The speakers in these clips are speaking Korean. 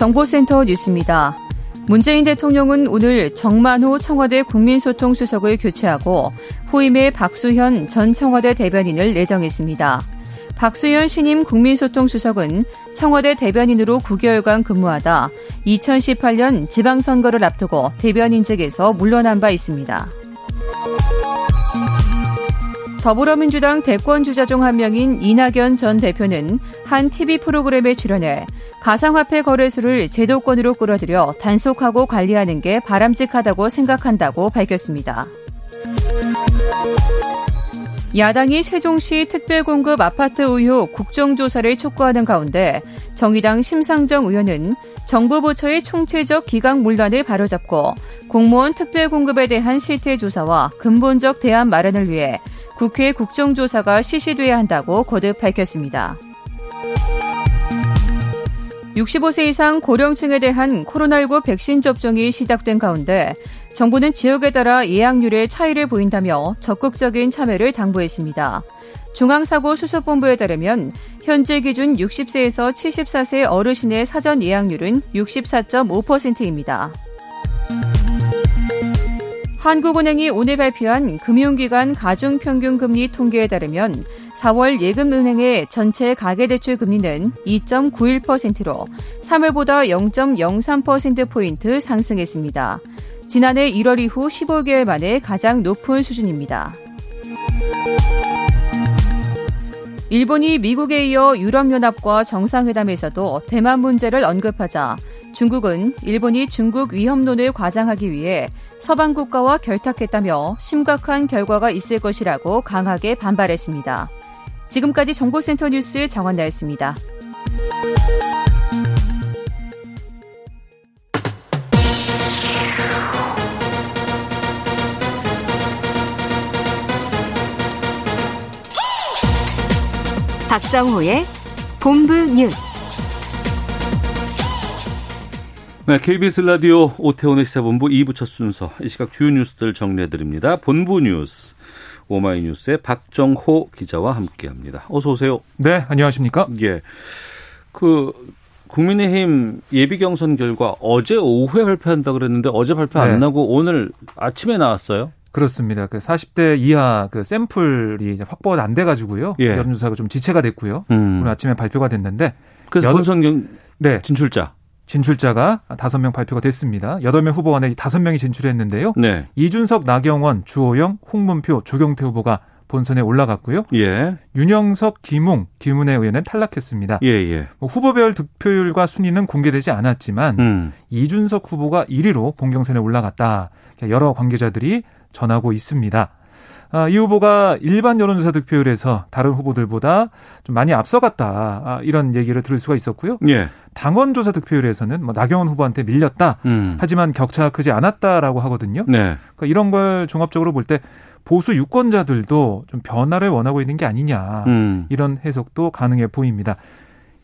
정보센터 뉴스입니다. 문재인 대통령은 오늘 정만호 청와대 국민소통수석을 교체하고 후임의 박수현 전 청와대 대변인을 내정했습니다. 박수현 신임 국민소통수석은 청와대 대변인으로 9개월간 근무하다 2018년 지방선거를 앞두고 대변인직에서 물러난 바 있습니다. 더불어민주당 대권 주자 중 한 명인 이낙연 전 대표는 한 TV 프로그램에 출연해 가상화폐 거래소를 제도권으로 끌어들여 단속하고 관리하는 게 바람직하다고 생각한다고 밝혔습니다. 야당이 세종시 특별공급 아파트 의혹 국정조사를 촉구하는 가운데 정의당 심상정 의원은 정부 부처의 총체적 기강 문란을 바로잡고 공무원 특별 공급에 대한 실태 조사와 근본적 대안 마련을 위해 국회 국정조사가 실시돼야 한다고 거듭 밝혔습니다. 65세 이상 고령층에 대한 코로나19 백신 접종이 시작된 가운데 정부는 지역에 따라 예약률의 차이를 보인다며 적극적인 참여를 당부했습니다. 중앙사고수습본부에 따르면 현재 기준 60세에서 74세 어르신의 사전 예약률은 64.5%입니다. 한국은행이 오늘 발표한 금융기관 가중평균금리 통계에 따르면 4월 예금은행의 전체 가계대출 금리는 2.91%로 3월보다 0.03%포인트 상승했습니다. 지난해 1월 이후 15개월 만에 가장 높은 수준입니다. 일본이 미국에 이어 유럽연합과 정상회담에서도 대만 문제를 언급하자 중국은 일본이 중국 위협론을 과장하기 위해 서방 국가와 결탁했다며 심각한 결과가 있을 것이라고 강하게 반발했습니다. 지금까지 정보센터 뉴스 정원나였습니다. 박정호의 본부 뉴스. 네, KBS 라디오 오태훈의 시사본부 2부 첫 순서 이 시각 주요 뉴스들 정리해드립니다. 본부 뉴스 오마이뉴스의 박정호 기자와 함께합니다. 어서 오세요. 네, 안녕하십니까? 예, 그 국민의힘 예비 경선 결과 어제 오후에 발표한다 그랬는데 어제 발표 안 네. 나고 오늘 아침에 나왔어요. 그렇습니다. 그 40대 이하 그 샘플이 확보가 안 돼가지고요. 예. 여론조사가 좀 지체가 됐고요. 음. 오늘 아침에 발표가 됐는데 그래서 여덟, 본선 경 네. 진출자 진출자가 다섯 명 발표가 됐습니다. 여덟 명 후보 안에 다섯 명이 진출했는데요. 네. 이준석, 나경원, 주호영, 홍문표, 조경태 후보가 본선에 올라갔고요. 예. 윤영석, 김웅, 김은혜 의원은 탈락했습니다. 예, 예. 뭐 후보별 득표율과 순위는 공개되지 않았지만 음. 이준석 후보가 1위로 본경선에 올라갔다. 여러 관계자들이 전하고 있습니다. 아, 이 후보가 일반 여론조사 득표율에서 다른 후보들보다 좀 많이 앞서갔다. 아, 이런 얘기를 들을 수가 있었고요. 예. 당원조사 득표율에서는 뭐 나경원 후보한테 밀렸다. 음. 하지만 격차가 크지 않았다라고 하거든요. 네. 그러니까 이런 걸 종합적으로 볼 때 보수 유권자들도 좀 변화를 원하고 있는 게 아니냐. 음. 이런 해석도 가능해 보입니다.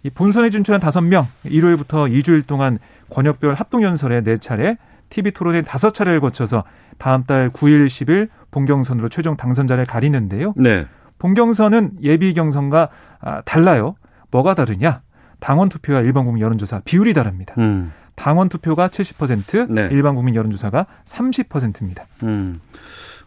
이 본선에 진출한 다섯 명 일요일부터 2주일 동안 권역별 합동연설에 네차례 TV 토론회 다섯 차례를 거쳐서 다음 달 9일, 10일 본경선으로 최종 당선자를 가리는데요. 네. 본경선은 예비 경선과 아, 달라요. 뭐가 다르냐? 당원 투표와 일반 국민 여론조사 비율이 다릅니다. 음. 당원 투표가 70%, 네. 일반 국민 여론조사가 30%입니다. 음.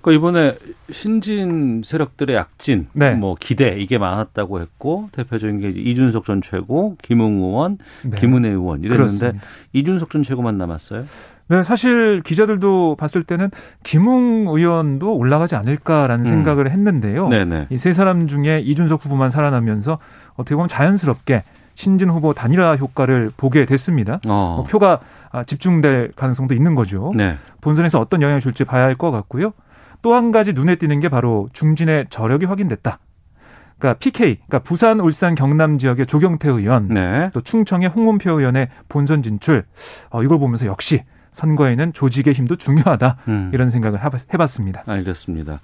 그 이번에 신진 세력들의 약진, 네. 뭐 기대 이게 많았다고 했고 대표적인 게 이준석 전 최고, 김웅 의원, 네. 김은혜 의원 이랬는데 그렇습니다. 이준석 전 최고만 남았어요. 네, 사실 기자들도 봤을 때는 김웅 의원도 올라가지 않을까라는 음. 생각을 했는데요. 이 세 사람 중에 이준석 후보만 살아나면서 어떻게 보면 자연스럽게 신진 후보 단일화 효과를 보게 됐습니다. 어. 뭐 표가 아, 집중될 가능성도 있는 거죠. 네. 본선에서 어떤 영향을 줄지 봐야 할 것 같고요. 또 한 가지 눈에 띄는 게 바로 중진의 저력이 확인됐다. 그러니까 PK, 그러니까 부산, 울산, 경남 지역의 조경태 의원, 네. 또 충청의 홍문표 의원의 본선 진출, 어, 이걸 보면서 역시 선거에는 조직의 힘도 중요하다 음. 이런 생각을 해봤습니다. 알겠습니다.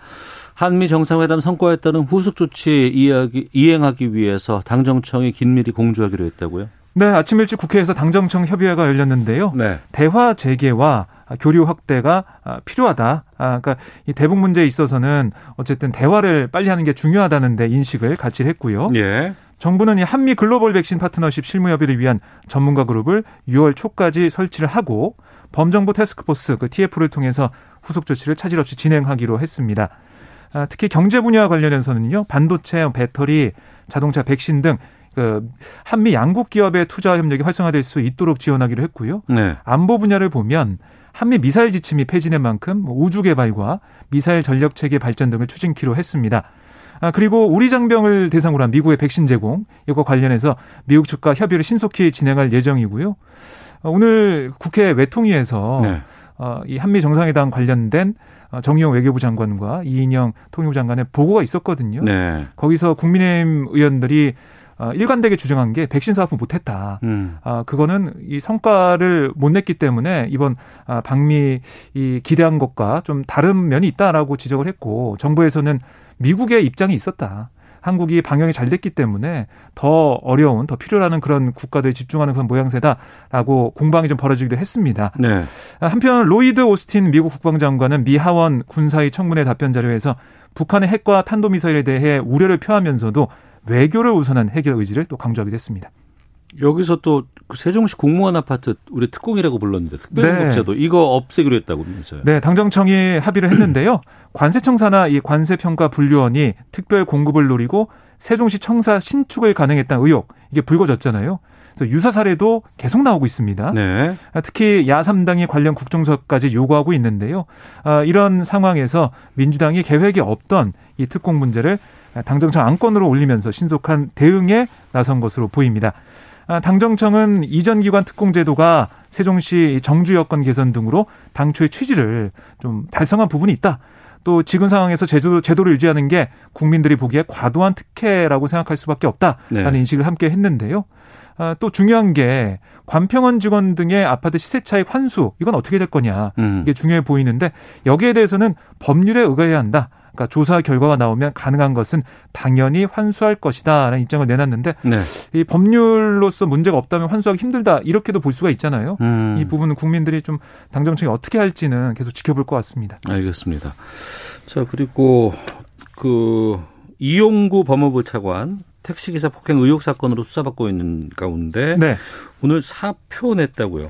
한미 정상회담 성과에 따른 후속 조치 이야기, 이행하기 위해서 당정청이 긴밀히 공조하기로 했다고요? 네, 아침 일찍 국회에서 당정청 협의회가 열렸는데요. 네. 대화 재개와 교류 확대가 필요하다. 아, 그러니까 이 대북 문제에 있어서는 어쨌든 대화를 빨리 하는 게 중요하다는데 인식을 같이 했고요. 예. 정부는 이 한미 글로벌 백신 파트너십 실무 협의를 위한 전문가 그룹을 6월 초까지 설치를 하고 범정부 테스크포스 그 TF를 통해서 후속 조치를 차질 없이 진행하기로 했습니다. 아, 특히 경제 분야 관련해서는요 반도체, 배터리, 자동차, 백신 등 그 한미 양국 기업의 투자 협력이 활성화될 수 있도록 지원하기로 했고요. 네. 안보 분야를 보면 한미 미사일 지침이 폐지된 만큼 뭐 우주 개발과 미사일 전력 체계 발전 등을 추진키로 했습니다. 아, 그리고 우리 장병을 대상으로 한 미국의 백신 제공 이거 관련해서 미국 측과 협의를 신속히 진행할 예정이고요. 어, 오늘 국회 외통위에서 네. 어, 이 한미 정상회담 관련된 어, 정의용 외교부 장관과 이인영 통일부 장관의 보고가 있었거든요. 네. 거기서 국민의힘 의원들이 어, 일관되게 주장한 게 백신 사업은 못했다. 음. 아, 그거는 이 성과를 못 냈기 때문에 이번 아, 방미 이 기대한 것과 좀 다른 면이 있다라고 지적을 했고 정부에서는 미국의 입장이 있었다. 한국이 방영이 잘 됐기 때문에 더 어려운, 더 필요하는 그런 국가들에 집중하는 그런 모양새다라고 공방이 좀 벌어지기도 했습니다. 네. 한편 로이드 오스틴 미국 국방장관은 미 하원 군사위 청문회 답변 자료에서 북한의 핵과 탄도미사일에 대해 우려를 표하면서도 외교를 우선한 해결 의지를 또 강조하기도 했습니다. 여기서 또그 세종시 공무원 아파트 우리 특공이라고 불렀는데 특별공급제도 네. 이거 없애기로 했다고면서요? 네, 당정청이 합의를 했는데요. 관세청사나 이 관세평가 분류원이 특별 공급을 노리고 세종시 청사 신축을 가능했다는 의혹 이게 불거졌잖아요. 그래서 유사 사례도 계속 나오고 있습니다. 네. 특히 야3당이 관련 국정서까지 요구하고 있는데요. 아, 이런 상황에서 민주당이 계획이 없던 이 특공 문제를 당정청 안건으로 올리면서 신속한 대응에 나선 것으로 보입니다. 아, 당정청은 이전 기관 특공 제도가 세종시 정주 여건 개선 등으로 당초의 취지를 좀 달성한 부분이 있다. 또 지금 상황에서 제도, 제도를 유지하는 게 국민들이 보기에 과도한 특혜라고 생각할 수밖에 없다라는 네. 인식을 함께 했는데요. 아, 또 중요한 게 관평원 직원 등의 아파트 시세 차익 환수 이건 어떻게 될 거냐 음. 이게 중요해 보이는데 여기에 대해서는 법률에 의거해야 한다. 그러니까 조사 결과가 나오면 가능한 것은 당연히 환수할 것이다라는 입장을 내놨는데 네. 이 법률로서 문제가 없다면 환수하기 힘들다 이렇게도 볼 수가 있잖아요. 음. 이 부분은 국민들이 좀 당정청이 어떻게 할지는 계속 지켜볼 것 같습니다. 알겠습니다. 자 그리고 그 이용구 법무부 차관 택시기사 폭행 의혹 사건으로 수사받고 있는 가운데 네. 오늘 사표 냈다고요.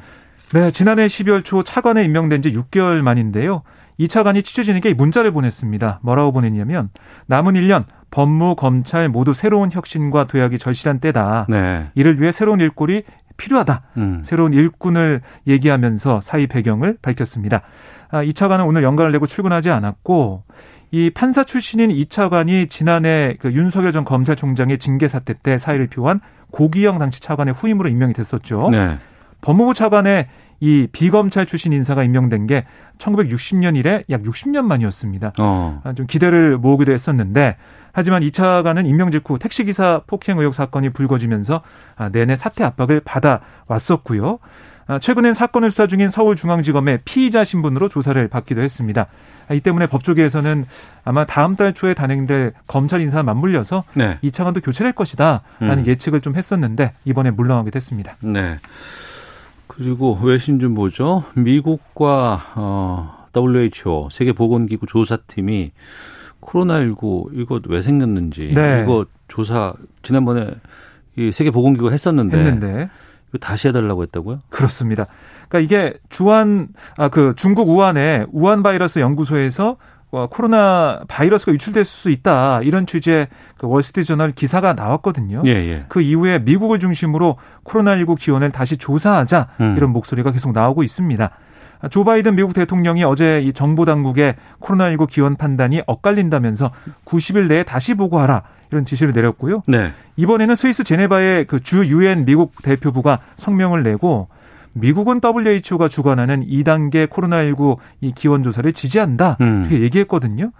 네, 지난해 12월 초 차관에 임명된 지 6개월 만인데요. 이 차관이 취재진에게 문자를 보냈습니다. 뭐라고 보냈냐면 남은 1년 법무, 검찰 모두 새로운 혁신과 도약이 절실한 때다. 네. 이를 위해 새로운 일꾼이 필요하다. 음. 새로운 일꾼을 얘기하면서 사의 배경을 밝혔습니다. 아, 이 차관은 오늘 연관을 내고 출근하지 않았고 이 판사 출신인 이 차관이 지난해 그 윤석열 전 검찰총장의 징계 사태 때 사의를 표한 고기영 당시 차관의 후임으로 임명이 됐었죠. 네. 법무부 차관의 이 비검찰 출신 인사가 임명된 게 1960년 이래 약 60년 만이었습니다. 어. 아, 좀 기대를 모으기도 했었는데 하지만 이 차관은 임명 직후 택시기사 폭행 의혹 사건이 불거지면서 아, 내내 사퇴 압박을 받아 왔었고요. 아, 최근엔 사건을 수사 중인 서울중앙지검의 피의자 신분으로 조사를 받기도 했습니다. 이 때문에 법조계에서는 아마 다음 달 초에 단행될 검찰 인사 맞물려서 네. 이 차관도 교체될 것이다라는 음. 예측을 좀 했었는데 이번에 물러나게 됐습니다. 네. 그리고 외신 좀 보죠. 미국과 어, WHO 세계 보건기구 조사팀이 코로나19 이거 왜 생겼는지 네. 이거 조사 지난번에 이 세계 보건기구 했었는데 했는데 이거 다시 해달라고 했다고요? 그렇습니다. 그러니까 이게 주한 아 그 중국 우한의 우한 바이러스 연구소에서 어, 코로나 바이러스가 유출될 수 있다 이런 취지의 그 월스트리트저널 기사가 나왔거든요. 예, 예. 그 이후에 미국을 중심으로 코로나19 기원을 다시 조사하자 음. 이런 목소리가 계속 나오고 있습니다. 조 바이든 미국 대통령이 어제 이 정보 당국의 코로나19 기원 판단이 엇갈린다면서 90일 내에 다시 보고하라 이런 지시를 내렸고요. 네. 이번에는 스위스 제네바의 그 주 유엔 미국 대표부가 성명을 내고 미국은 WHO가 주관하는 2단계 코로나19 이 기원 조사를 지지한다. 음. 이렇게 얘기했거든요.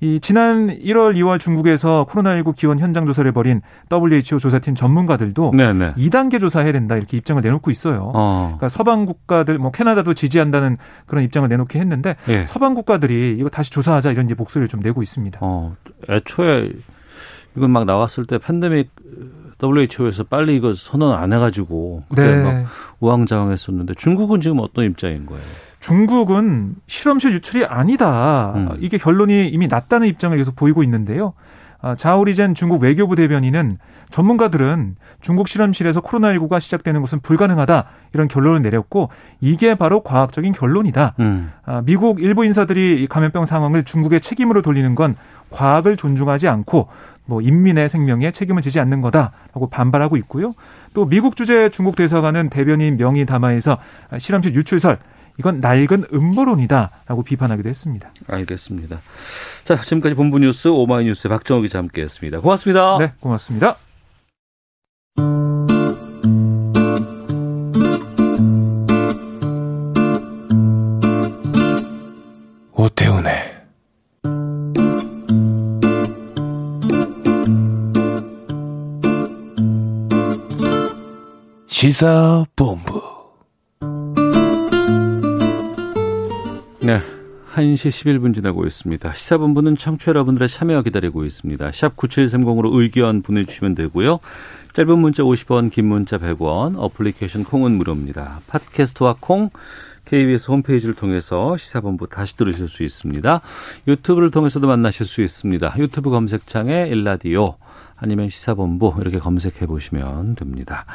이 지난 1월, 2월 중국에서 코로나19 기원 현장 조사를 벌인 WHO 조사팀 전문가들도 네네. 2단계 조사해야 된다 이렇게 입장을 내놓고 있어요. 어. 그러니까 서방 국가들 뭐 캐나다도 지지한다는 그런 입장을 내놓긴 했는데 예. 서방 국가들이 이거 다시 조사하자 이런 이제 목소리를 좀 내고 있습니다. 어, 애초에 이건 막 나왔을 때 팬데믹 WHO에서 빨리 이거 선언 안 해가지고 그때 네. 막 우왕좌왕했었는데 중국은 지금 어떤 입장인 거예요? 중국은 실험실 유출이 아니다. 음. 이게 결론이 이미 났다는 입장을 계속 보이고 있는데요. 아, 자오리젠 중국 외교부 대변인은 전문가들은 중국 실험실에서 코로나19가 시작되는 것은 불가능하다 이런 결론을 내렸고 이게 바로 과학적인 결론이다. 음. 아, 미국 일부 인사들이 감염병 상황을 중국의 책임으로 돌리는 건 과학을 존중하지 않고 뭐 인민의 생명에 책임을 지지 않는 거다라고 반발하고 있고요. 또 미국 주재 중국 대사관은 대변인 명의 담화에서 실험실 유출설 이건 낡은 음모론이다라고 비판하기도 했습니다. 알겠습니다. 자, 지금까지 본부 뉴스 오마이뉴스 박정호 기자 함께했습니다. 고맙습니다. 네, 고맙습니다. 오태훈의 시사본부. 네. 1시 11분 지나고 있습니다. 시사본부는 청취자 여러분들의 참여 기다리고 있습니다. 샵 9730으로 의견 보내주시면 되고요. 짧은 문자 50원, 긴 문자 100원, 어플리케이션 콩은 무료입니다. 팟캐스트와 콩, KBS 홈페이지를 통해서 시사본부 다시 들으실 수 있습니다. 유튜브를 통해서도 만나실 수 있습니다. 유튜브 검색창에 일라디오 아니면 시사본부 이렇게 검색해 보시면 됩니다.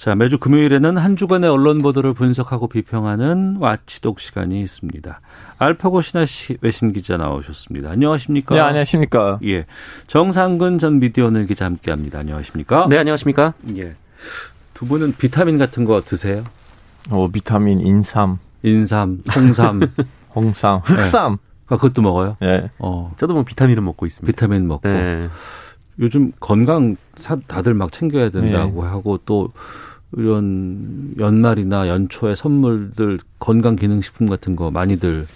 자, 매주 금요일에는 한 주간의 언론 보도를 분석하고 비평하는 와치독 시간이 있습니다. 알파고 신하 씨 외신 기자 나오셨습니다. 안녕하십니까? 네, 안녕하십니까? 예. 정상근 전 미디어널 기자 함께 합니다. 안녕하십니까? 네, 안녕하십니까? 예. 두 분은 비타민 같은 거 드세요? 어, 비타민 인삼. 인삼, 홍삼. 홍삼, 흑삼. 네. 아, 그것도 먹어요? 네. 어. 저도 뭐 비타민을 먹고 있습니다. 비타민 먹고. 네. 요즘 건강 다들 막 챙겨야 된다고 네. 하고 또 이런 연말이나 연초에 선물들 건강 기능식품 같은 거 많이들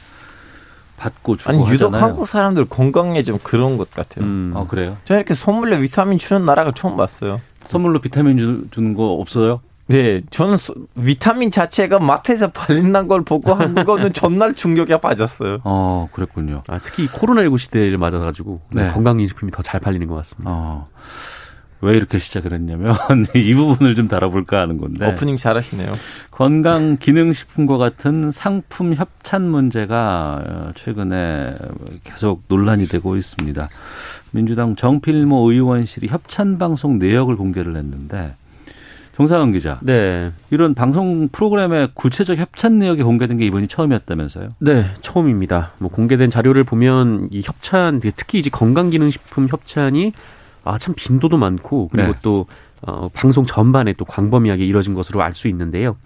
받고 주고 아니 유독 하잖아요. 한국 사람들 건강에 좀 그런 것 같아요. 음. 아 그래요? 저 이렇게 선물로 비타민 주는 나라가 처음 봤어요. 선물로 비타민 주, 주는 거 없어요? 네, 저는 비타민 자체가 마트에서 팔린다는 걸 보고 한 거는 전날 충격에 빠졌어요. 어, 그랬군요. 아, 특히 코로나19 시대를 맞아가지고 네. 건강기식품이 더 잘 팔리는 것 같습니다. 어. 왜 이렇게 시작을 했냐면 이 부분을 좀 다뤄볼까 하는 건데 오프닝 잘하시네요. 건강 기능식품과 같은 상품 협찬 문제가 어, 최근에 계속 논란이 되고 있습니다. 민주당 정필모 의원실이 협찬 방송 내역을 공개를 했는데 정상원 기자. 네. 이런 방송 프로그램의 구체적 협찬 내역이 공개된 게 이번이 처음이었다면서요? 네, 처음입니다. 뭐 공개된 자료를 보면 이 협찬, 특히 이제 건강기능식품 협찬이 아, 참 빈도도 많고 그리고 네. 또 어, 방송 전반에 또 광범위하게 이루어진 것으로 알 수 있는데요.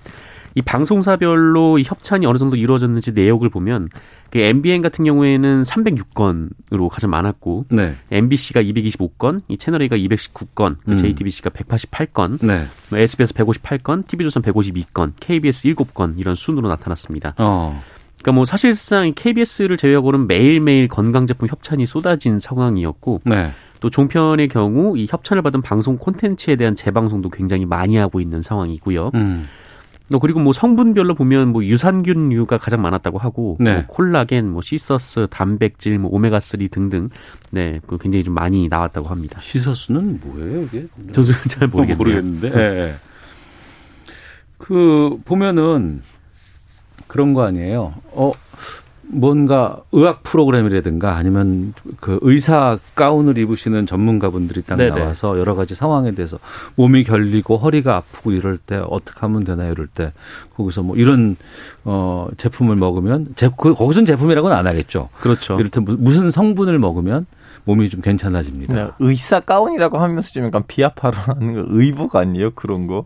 이 방송사별로 이 협찬이 어느 정도 이루어졌는지 내역을 보면 그 MBN 같은 경우에는 306건으로 가장 많았고 네. MBC가 225건, 이 채널 A가 219건, 그 음. JTBC가 188건, 네. SBS 158건, TV조선 152건, KBS 7건 이런 순으로 나타났습니다. 어. 그러니까 뭐 사실상 KBS를 제외하고는 매일매일 건강제품 협찬이 쏟아진 상황이었고 네. 또 종편의 경우 이 협찬을 받은 방송 콘텐츠에 대한 재방송도 굉장히 많이 하고 있는 상황이고요. 음. 또 그리고 뭐 성분별로 보면 뭐 유산균류가 가장 많았다고 하고 네. 뭐 콜라겐, 뭐 시서스, 단백질, 뭐 오메가 3 등등 네, 그 굉장히 좀 많이 나왔다고 합니다. 시서스는 뭐예요, 이게? 저도 잘 모르겠네요. 모르겠는데. 네. 그 보면은 그런 거 아니에요. 어, 뭔가 의학 프로그램이라든가 아니면 그 의사 가운을 입으시는 전문가분들이 딱 네네. 나와서 여러 가지 상황에 대해서 몸이 결리고 허리가 아프고 이럴 때 어떻게 하면 되나 이럴 때 거기서 뭐 이런 어 제품을 먹으면 제 그, 거기서는 제품이라고는 안 하겠죠. 그렇죠. 이럴 때 무슨 성분을 먹으면 몸이 좀 괜찮아집니다. 네, 의사 가운이라고 하면서 좀 약간 비하파로 하는 거 의복 아니에요 그런 거?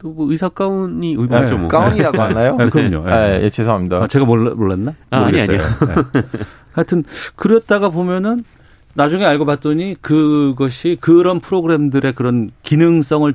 또 뭐 의사 가운이 의복이죠 네, 뭐. 가운이라고 하나요? 네, 그럼요. 네. 아, 예, 죄송합니다. 아, 제가 몰라, 몰랐나? 아, 아니 아니요. 네. 하여튼 그랬다가 보면은 나중에 알고 봤더니 그것이 그런 프로그램들의 그런 기능성을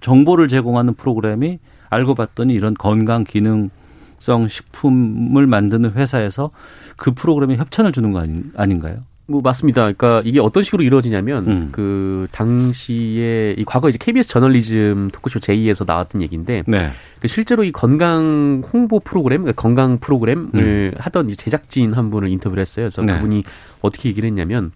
정보를 제공하는 프로그램이 알고 봤더니 이런 건강 기능성 식품을 만드는 회사에서 그 프로그램에 협찬을 주는 거 아닌, 가요 뭐 맞습니다. 그러니까 이게 어떤 식으로 이루어지냐면 음. 그 당시에 이 과거 이제 KBS 저널리즘 토크쇼 제2에서 나왔던 얘기인데 네. 그 실제로 이 건강 홍보 프로그램, 그러니까 건강 프로그램을 음. 하던 제작진 한 분을 인터뷰를 했어요. 그래서 네. 그분이 어떻게 얘기를 했냐면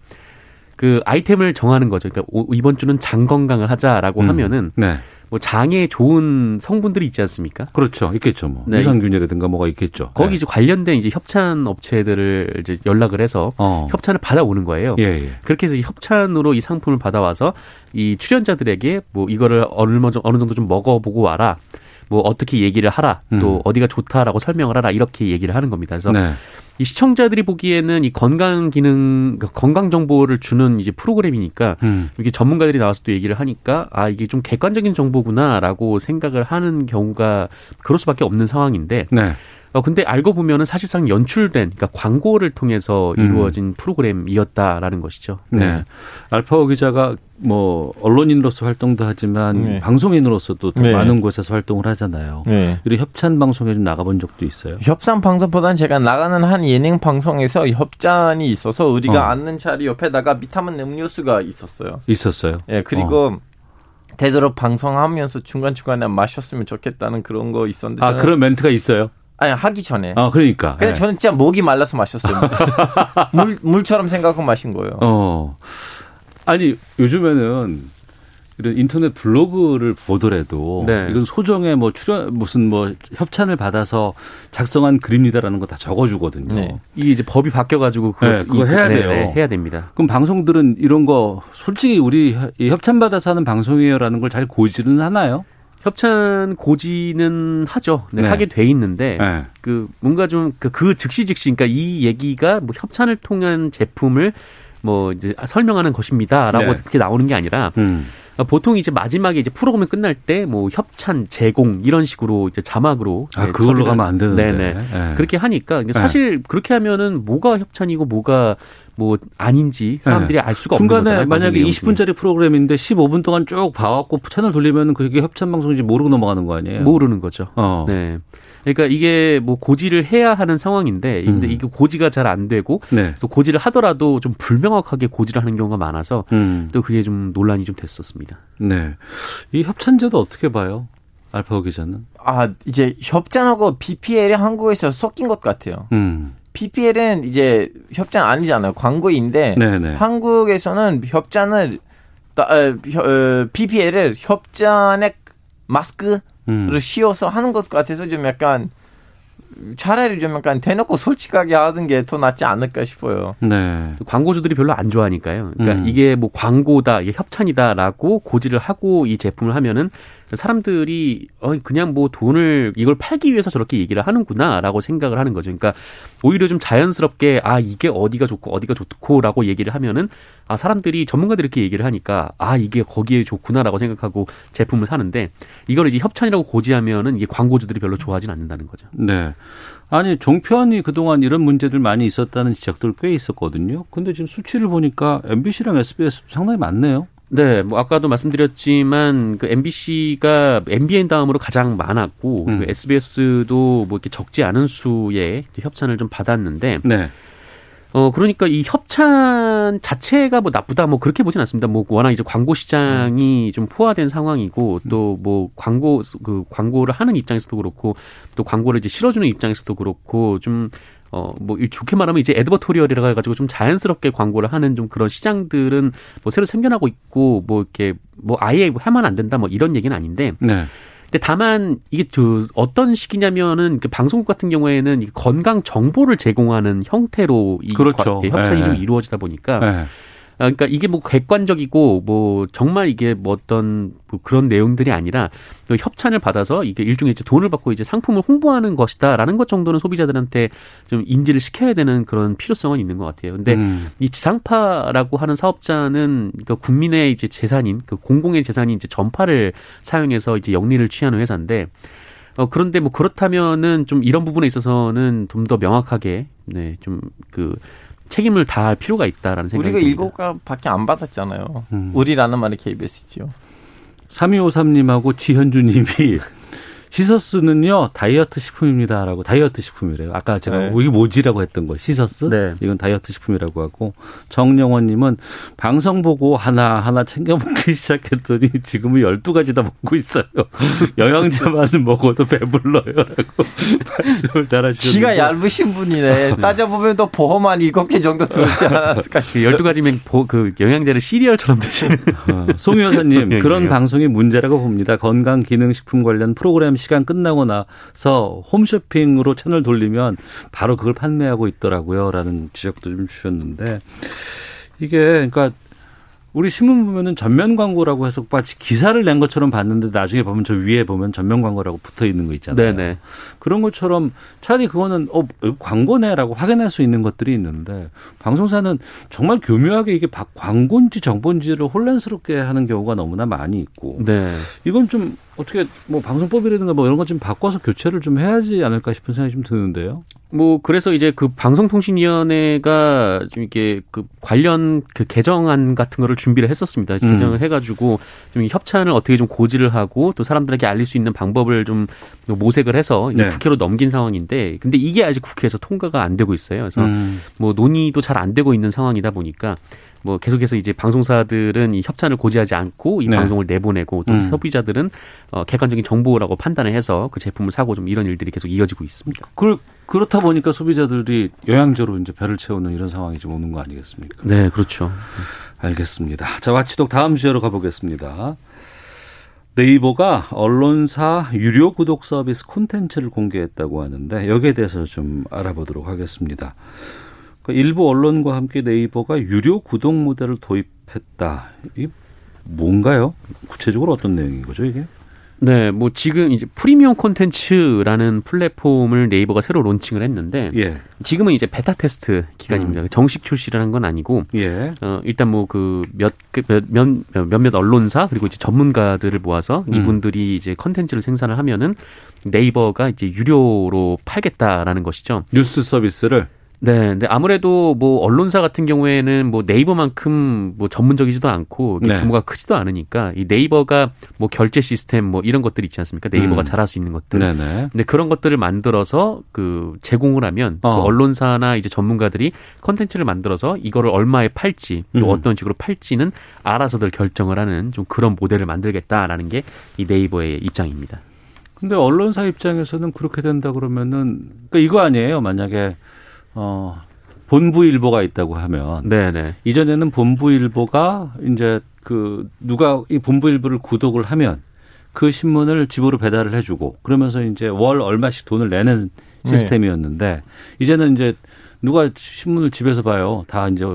그 아이템을 정하는 거죠. 그러니까 이번 주는 장 건강을 하자라고 음. 하면은 네. 뭐 장에 좋은 성분들이 있지 않습니까? 그렇죠. 있겠죠. 뭐 네. 유산균이라든가 뭐가 있겠죠. 거기 네. 이제 관련된 이제 협찬 업체들을 이제 연락을 해서 어. 협찬을 받아오는 거예요. 예, 예. 그렇게 해서 이 협찬으로 이 상품을 받아와서 이 출연자들에게 뭐 이거를 어느 어느 정도 좀 먹어보고 와라. 뭐 어떻게 얘기를 하라 또 음. 어디가 좋다라고 설명을 하라 이렇게 얘기를 하는 겁니다. 그래서 네. 이 시청자들이 보기에는 이 건강 기능 그러니까 건강 정보를 주는 이제 프로그램이니까 음. 이게 전문가들이 나와서 또 얘기를 하니까 아 이게 좀 객관적인 정보구나라고 생각을 하는 경우가 그럴 수밖에 없는 상황인데 네. 어 근데 알고 보면은 사실상 연출된 그러니까 광고를 통해서 음. 이루어진 음. 프로그램이었다라는 것이죠. 네. 네. 알파오 기자가 뭐 언론인으로서 활동도 하지만 네. 방송인으로서도 네. 많은 곳에서 활동을 하잖아요. 네. 그리고 협찬 방송에 좀 나가본 적도 있어요. 협찬 방송보다는 제가 나가는 한 예능 방송에서 협찬이 있어서 우리가 어. 앉는 자리 옆에다가 비타민 음료수가 있었어요. 있었어요. 예, 그리고 어. 되도록 방송하면서 중간중간에 마셨으면 좋겠다는 그런 거 있었는데. 아, 그런 멘트가 있어요? 아니 하기 전에. 아 그러니까. 근데 네. 저는 진짜 목이 말라서 마셨어요. 물 물처럼 생각하고 마신 거예요. 어. 아니 요즘에는 이런 인터넷 블로그를 보더라도 네. 이런 소정의 뭐 출연 무슨 뭐 협찬을 받아서 작성한 글입니다라는 거 다 적어주거든요. 네. 이게 이제 법이 바뀌어가지고 그거, 네, 그거 해야 네, 돼요. 네, 해야 됩니다. 그럼 방송들은 이런 거 솔직히 우리 협찬 받아서 하는 방송이에요라는 걸 잘 고지는 하나요? 협찬 고지는 하죠. 네, 네. 하게 돼 있는데 네. 그 뭔가 좀그 그 즉시 즉시 그러니까 이 얘기가 뭐 협찬을 통한 제품을 뭐 이제 설명하는 것입니다라고 네. 이렇게 나오는 게 아니라 음. 보통 이제 마지막에 이제 프로그램이 끝날 때 뭐 협찬 제공 이런 식으로 이제 자막으로 아 네, 그걸로 가면 안 되는데 네네 네. 그렇게 하니까 사실 그렇게 하면은 뭐가 협찬이고 뭐가 뭐 아닌지 사람들이 네. 알 수가 없는 중간에 거잖아요. 만약에 20분짜리 프로그램인데 15분 동안 쭉 봐왔고 채널 돌리면 그게 협찬 방송인지 모르고 넘어가는 거 아니에요? 모르는 거죠. 어. 네. 그러니까 이게 뭐 고지를 해야 하는 상황인데 근데 음. 이게 고지가 잘 안 되고 네. 또 고지를 하더라도 좀 불명확하게 고지를 하는 경우가 많아서 음. 또 그게 좀 논란이 좀 됐었습니다. 네. 이 협찬제도 어떻게 봐요? 알파 기자는? 아, 이제 협찬하고 BPL이 한국에서 섞인 것 같아요. 음. PPL은 이제 협찬 아니잖아요. 광고인데 네네. 한국에서는 협찬을 어, PPL을 협찬의 마스크를 음. 씌워서 하는 것 같아서 좀 약간 차라리 좀 약간 대놓고 솔직하게 하는 게더 낫지 않을까 싶어요. 네. 광고주들이 별로 안 좋아하니까요. 그러니까 음. 이게 뭐 광고다, 이게 협찬이다라고 고지를 하고 이 제품을 하면은 사람들이 어 그냥 뭐 돈을 이걸 팔기 위해서 저렇게 얘기를 하는구나라고 생각을 하는 거죠. 그러니까 오히려 좀 자연스럽게 아 이게 어디가 좋고 어디가 좋고라고 얘기를 하면은 아 사람들이 전문가들이 이렇게 얘기를 하니까 아 이게 거기에 좋구나라고 생각하고 제품을 사는데 이걸 이제 협찬이라고 고지하면은 이게 광고주들이 별로 좋아하진 않는다는 거죠. 네. 아니 종편이 그동안 이런 문제들 많이 있었다는 지적들 꽤 있었거든요. 근데 지금 수치를 보니까 MBC랑 SBS 상당히 많네요. 네, 뭐 아까도 말씀드렸지만 그 MBC가 MBN 다음으로 가장 많았고 음. 그 SBS도 뭐 이렇게 적지 않은 수의 협찬을 좀 받았는데 네. 어 그러니까 이 협찬 자체가 뭐 나쁘다 뭐 그렇게 보진 않습니다. 뭐 워낙 이제 광고 시장이 음. 좀 포화된 상황이고 또 뭐 광고 그 광고를 하는 입장에서도 그렇고 또 광고를 이제 실어주는 입장에서도 그렇고 좀 어, 뭐, 좋게 말하면 이제 에드버토리얼이라고 해가지고 좀 자연스럽게 광고를 하는 좀 그런 시장들은 뭐 새로 생겨나고 있고 뭐 이렇게 뭐 아예 하면 안 된다 뭐 이런 얘기는 아닌데. 네. 근데 다만 이게 저 어떤 식이냐면은 그 방송국 같은 경우에는 건강 정보를 제공하는 형태로 이 그렇죠. 협찬이 네. 좀 이루어지다 보니까 네. 아, 그러니까 이게 뭐 객관적이고 뭐 정말 이게 뭐 어떤 뭐 그런 내용들이 아니라 협찬을 받아서 이게 일종의 이제 돈을 받고 이제 상품을 홍보하는 것이다라는 것 정도는 소비자들한테 좀 인지를 시켜야 되는 그런 필요성은 있는 것 같아요. 근데 음. 이 지상파라고 하는 사업자는 그러니까 국민의 이제 재산인 그 공공의 재산인 이제 전파를 사용해서 이제 영리를 취하는 회사인데 어, 그런데 뭐 그렇다면은 좀 이런 부분에 있어서는 좀 더 명확하게, 네, 좀 그 책임을 다할 필요가 있다라는 생각이 우리가 일곱 가밖에 안 받았잖아요. 음. 우리라는 말이 KBS지요. 3253님하고 지현주님이 시서스는요 다이어트 식품입니다라고 다이어트 식품이래요. 아까 제가 네. 이게 뭐지라고 했던 거 시서스? 네. 이건 다이어트 식품이라고 하고 정영원님은 방송 보고 하나 하나 챙겨 먹기 시작했더니 지금은 12가지 다 먹고 있어요. 영양제만 먹어도 배불러요라고 말씀을 달아주셨는데 기가 얇으신 분이네. 따져 보면 또 보험한 7개 정도 들었지 않았을까 싶어요. 12가지면 그 영양제를 시리얼처럼 드시는. 어, 송 여사님 그런 방송이 문제라고 봅니다. 건강 기능 식품 관련 프로그램 시간 끝나고 나서 홈쇼핑으로 채널 돌리면 바로 그걸 판매하고 있더라고요. 라는 지적도 좀 주셨는데 이게 그러니까 우리 신문 보면은 전면 광고라고 해서 마치 기사를 낸 것처럼 봤는데 나중에 보면 저 위에 보면 전면 광고라고 붙어 있는 거 있잖아요. 네네. 그런 것처럼 차라리 그거는 어 광고네라고 확인할 수 있는 것들이 있는데 방송사는 정말 교묘하게 이게 광고인지 정보인지를 혼란스럽게 하는 경우가 너무나 많이 있고. 네. 이건 좀 어떻게 뭐 방송법이라든가 뭐 이런 것 좀 바꿔서 교체를 좀 해야지 않을까 싶은 생각이 좀 드는데요. 뭐 그래서 이제 그 방송통신위원회가 좀 이게 그 관련 그 개정안 같은 거를 준비를 했었습니다. 음. 개정을 해가지고 좀 협찬을 어떻게 좀 고지를 하고 또 사람들에게 알릴 수 있는 방법을 좀 모색을 해서 이제 네. 국회로 넘긴 상황인데 근데 이게 아직 국회에서 통과가 안 되고 있어요. 그래서 음. 뭐 논의도 잘 안 되고 있는 상황이다 보니까 뭐 계속해서 이제 방송사들은 이 협찬을 고지하지 않고 이 네. 방송을 내보내고 또 음. 소비자들은 어, 객관적인 정보라고 판단을 해서 그 제품을 사고 좀 이런 일들이 계속 이어지고 있습니다. 그, 그렇다 보니까 소비자들이 영양제로 이제 배를 채우는 이런 상황이 좀 오는 거 아니겠습니까? 네, 그렇죠. 알겠습니다. 자, 와치독 다음 주제로 가보겠습니다. 네이버가 언론사 유료 구독 서비스 콘텐츠를 공개했다고 하는데 여기에 대해서 좀 알아보도록 하겠습니다. 그 일부 언론과 함께 네이버가 유료 구독 모델을 도입했다. 이 뭔가요? 구체적으로 어떤 내용인 거죠, 이게? 네, 뭐 지금 이제 프리미엄 콘텐츠라는 플랫폼을 네이버가 새로 론칭을 했는데 예. 지금은 이제 베타 테스트 기간입니다. 음. 정식 출시라는 건 아니고 예. 어, 일단 뭐 그 몇몇 그 몇몇 언론사 그리고 이제 전문가들을 모아서 음. 이분들이 이제 컨텐츠를 생산을 하면은 네이버가 이제 유료로 팔겠다라는 것이죠. 뉴스 서비스를 네, 근데 아무래도 뭐 언론사 같은 경우에는 뭐 네이버만큼 뭐 전문적이지도 않고 네. 규모가 크지도 않으니까 이 네이버가 뭐 결제 시스템 뭐 이런 것들 있지 않습니까? 네이버가 음. 잘할 수 있는 것들. 네네. 근데 그런 것들을 만들어서 그 제공을 하면 그 어. 그 언론사나 이제 전문가들이 컨텐츠를 만들어서 이거를 얼마에 팔지 또 음. 어떤 식으로 팔지는 알아서들 결정을 하는 좀 그런 모델을 만들겠다라는 게 이 네이버의 입장입니다. 근데 언론사 입장에서는 그렇게 된다 그러면은 그러니까 이거 아니에요. 만약에 어, 본부일보가 있다고 하면 네네. 이전에는 본부일보가 이제 그 누가 이 본부일보를 구독을 하면 그 신문을 집으로 배달을 해주고 그러면서 이제 월 얼마씩 돈을 내는 네. 시스템이었는데 네. 이제는 이제 누가 신문을 집에서 봐요. 다 이제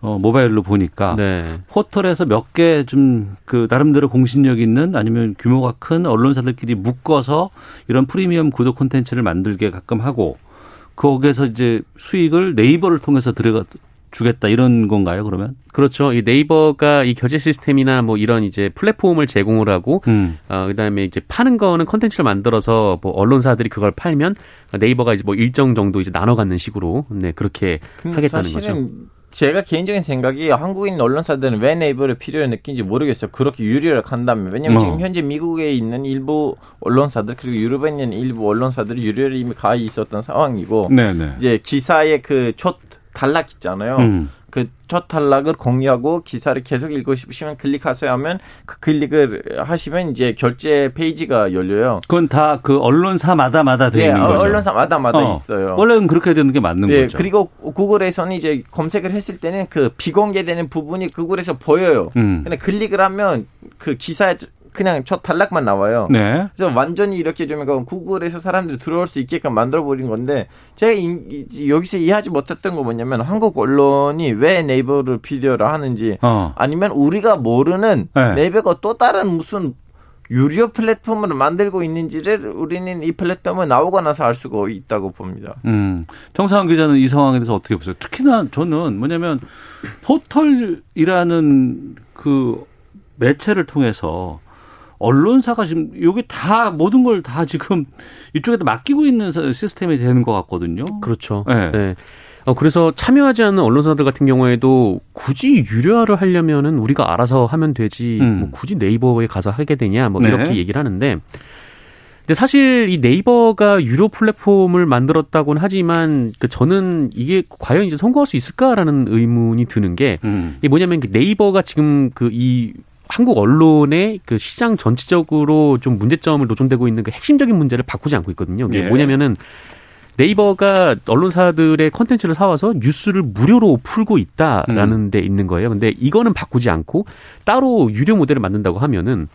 어, 모바일로 보니까 네. 포털에서 몇 개 좀 그 나름대로 공신력 있는 아니면 규모가 큰 언론사들끼리 묶어서 이런 프리미엄 구독 콘텐츠를 만들게 가끔 하고 거기에서 이제 수익을 네이버를 통해서 들어가 주겠다 이런 건가요 그러면? 그렇죠. 이 네이버가 이 결제 시스템이나 뭐 이런 이제 플랫폼을 제공을 하고 음. 어 그다음에 이제 파는 거는 컨텐츠를 만들어서 뭐 언론사들이 그걸 팔면 네이버가 이제 뭐 일정 정도 이제 나눠 갖는 식으로 네 그렇게 하겠다는 거죠. 제가 개인적인 생각이 한국인 언론사들은 왜 네이버를 필요로 느낀지 모르겠어요. 그렇게 유리를 한다면. 왜냐면 어. 지금 현재 미국에 있는 일부 언론사들 그리고 유럽에 있는 일부 언론사들이 유료를 이미 가 있었던 상황이고 네네. 이제 기사의 그 첫 단락 있잖아요. 음. 그첫 단락을 공유하고 기사를 계속 읽고 싶으시면 클릭하세요 하면 그 클릭을 하시면 이제 결제 페이지가 열려요. 그건 다 그 언론사마다마다 되어 네, 있는 거죠. 언론사마다마다 어. 있어요. 원래는 그렇게 되는 게 맞는 네, 거죠. 그리고 구글에서는 이제 검색을 했을 때는 그 비공개되는 부분이 구글에서 보여요. 음. 근데 클릭을 하면 그 기사에 그냥 첫 단락만 나와요. 네. 그래서 완전히 이렇게 좀 구글에서 사람들이 들어올 수 있게끔 만들어 버린 건데 제가 이, 여기서 이해하지 못했던 거 뭐냐면 한국 언론이 왜 네이버를 필요로 하는지 어. 아니면 우리가 모르는 네. 네이버가 또 다른 무슨 유료 플랫폼을 만들고 있는지를 우리는 이 플랫폼에 나오고 나서 알 수가 있다고 봅니다. 음. 정상훈 기자는 이 상황에 대해서 어떻게 보세요? 특히나 저는 뭐냐면 포털이라는 그 매체를 통해서 언론사가 지금 여기 다 모든 걸 다 지금 이쪽에다 맡기고 있는 시스템이 되는 것 같거든요. 그렇죠. 네. 네. 어, 그래서 참여하지 않는 언론사들 같은 경우에도 굳이 유료화를 하려면은 우리가 알아서 하면 되지, 음. 뭐 굳이 네이버에 가서 하게 되냐, 뭐 네. 이렇게 얘기를 하는데, 근데 사실 이 네이버가 유료 플랫폼을 만들었다고는 하지만 그 저는 이게 과연 이제 성공할 수 있을까라는 의문이 드는 게 음. 이게 뭐냐면 그 네이버가 지금 그 이 한국 언론의 그 시장 전체적으로 좀 문제점을 노정되고 있는 그 핵심적인 문제를 바꾸지 않고 있거든요. 이게 예. 뭐냐면은 네이버가 언론사들의 컨텐츠를 사와서 뉴스를 무료로 풀고 있다라는 음. 데 있는 거예요. 근데 이거는 바꾸지 않고 따로 유료 모델을 만든다고 하면은 그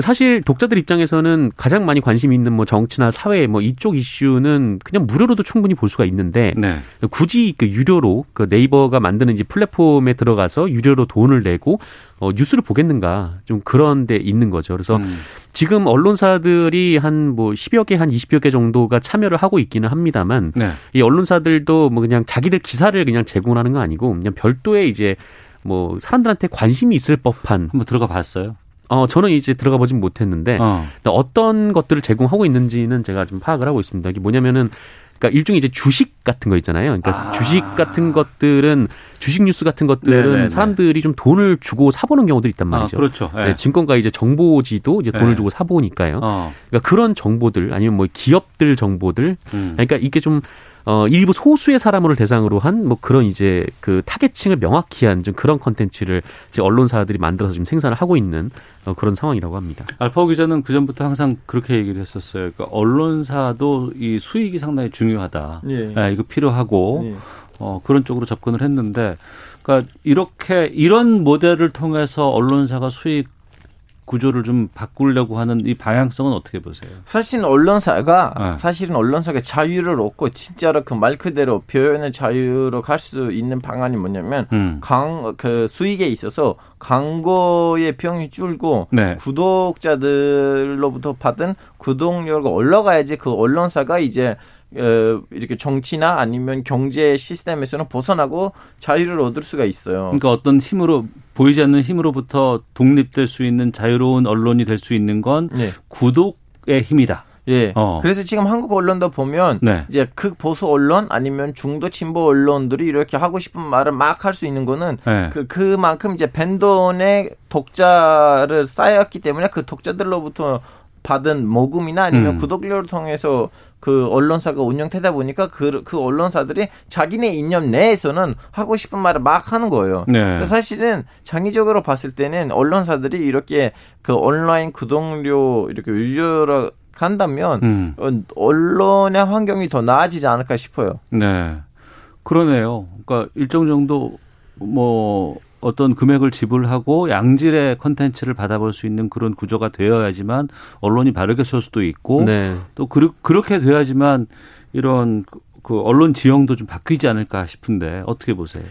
사실 독자들 입장에서는 가장 많이 관심 있는 뭐 정치나 사회 뭐 이쪽 이슈는 그냥 무료로도 충분히 볼 수가 있는데 네. 굳이 그 유료로 그 네이버가 만드는 이제 플랫폼에 들어가서 유료로 돈을 내고 어, 뉴스를 보겠는가 좀 그런 데 있는 거죠. 그래서 음. 지금 언론사들이 한 뭐 10여 개, 한 20여 개 정도가 참여를 하고 있기는 합니다만 네. 이 언론사들도 뭐 그냥 자기들 기사를 그냥 제공하는 거 아니고 그냥 별도의 이제 뭐 사람들한테 관심이 있을 법한 한번 들어가 봤어요. 어, 저는 이제 들어가 보진 못했는데 어. 떤 것들을 제공하고 있는지는 제가 좀 파악을 하고 있습니다. 이게 뭐냐면은 그러니까 일종의 이제 주식 같은 거 있잖아요. 그러니까 아. 주식 같은 것들은 주식 뉴스 같은 것들은 네네네. 사람들이 좀 돈을 주고 사보는 경우들이 있단 아, 말이죠. 아, 그렇죠. 네. 네, 증권가 이제 정보지도 이제 돈을 네. 주고 사보니까요. 어. 그러니까 그런 정보들 아니면 뭐 기업들 정보들, 음. 그러니까 이게 좀 어, 일부 소수의 사람을 대상으로 한 뭐 그런 이제 그 타겟층을 명확히 한 좀 그런 컨텐츠를 이제 언론사들이 만들어서 지금 생산을 하고 있는 어, 그런 상황이라고 합니다. 알파고 기자는 그 전부터 항상 그렇게 얘기를 했었어요. 그러니까 언론사도 이 수익이 상당히 중요하다. 예. 아, 이거 필요하고 예. 어, 그런 쪽으로 접근을 했는데, 그러니까 이렇게 이런 모델을 통해서 언론사가 수익 구조를 좀 바꾸려고 하는 이 방향성은 어떻게 보세요? 사실 언론사가 네. 사실은 언론사가 자유를 얻고 진짜로 그 말 그대로 표현의 자유로 갈 수 있는 방안이 뭐냐면 음. 강그 수익에 있어서 광고의 비용이 줄고 네. 구독자들로부터 받은 구독료가 올라가야지 그 언론사가 이제 어, 이렇게 정치나 아니면 경제 시스템에서는 벗어나고 자유를 얻을 수가 있어요. 그러니까 어떤 힘으로 보이지 않는 힘으로부터 독립될 수 있는 자유로운 언론이 될 수 있는 건 네. 구독의 힘이다. 예. 어. 그래서 지금 한국 언론도 보면 네. 이제 극보수 언론 아니면 중도 진보 언론들이 이렇게 하고 싶은 말을 막 할 수 있는 거는 네. 그 그만큼 이제 밴돈의 독자를 쌓였기 때문에 그 독자들로부터 받은 모금이나 아니면 음. 구독료를 통해서 그 언론사가 운영되다 보니까 그, 그 언론사들이 자기네 이념 내에서는 하고 싶은 말을 막 하는 거예요. 네. 사실은 장기적으로 봤을 때는 언론사들이 이렇게 그 온라인 구독료 이렇게 유료로 간다면 음. 어, 언론의 환경이 더 나아지지 않을까 싶어요. 네. 그러네요. 그러니까 일정 정도 뭐 어떤 금액을 지불하고 양질의 컨텐츠를 받아볼 수 있는 그런 구조가 되어야지만 언론이 바르게 설 수도 있고 네. 또 그, 그렇게 돼야지만 이런 그, 그 언론 지형도 좀 바뀌지 않을까 싶은데 어떻게 보세요?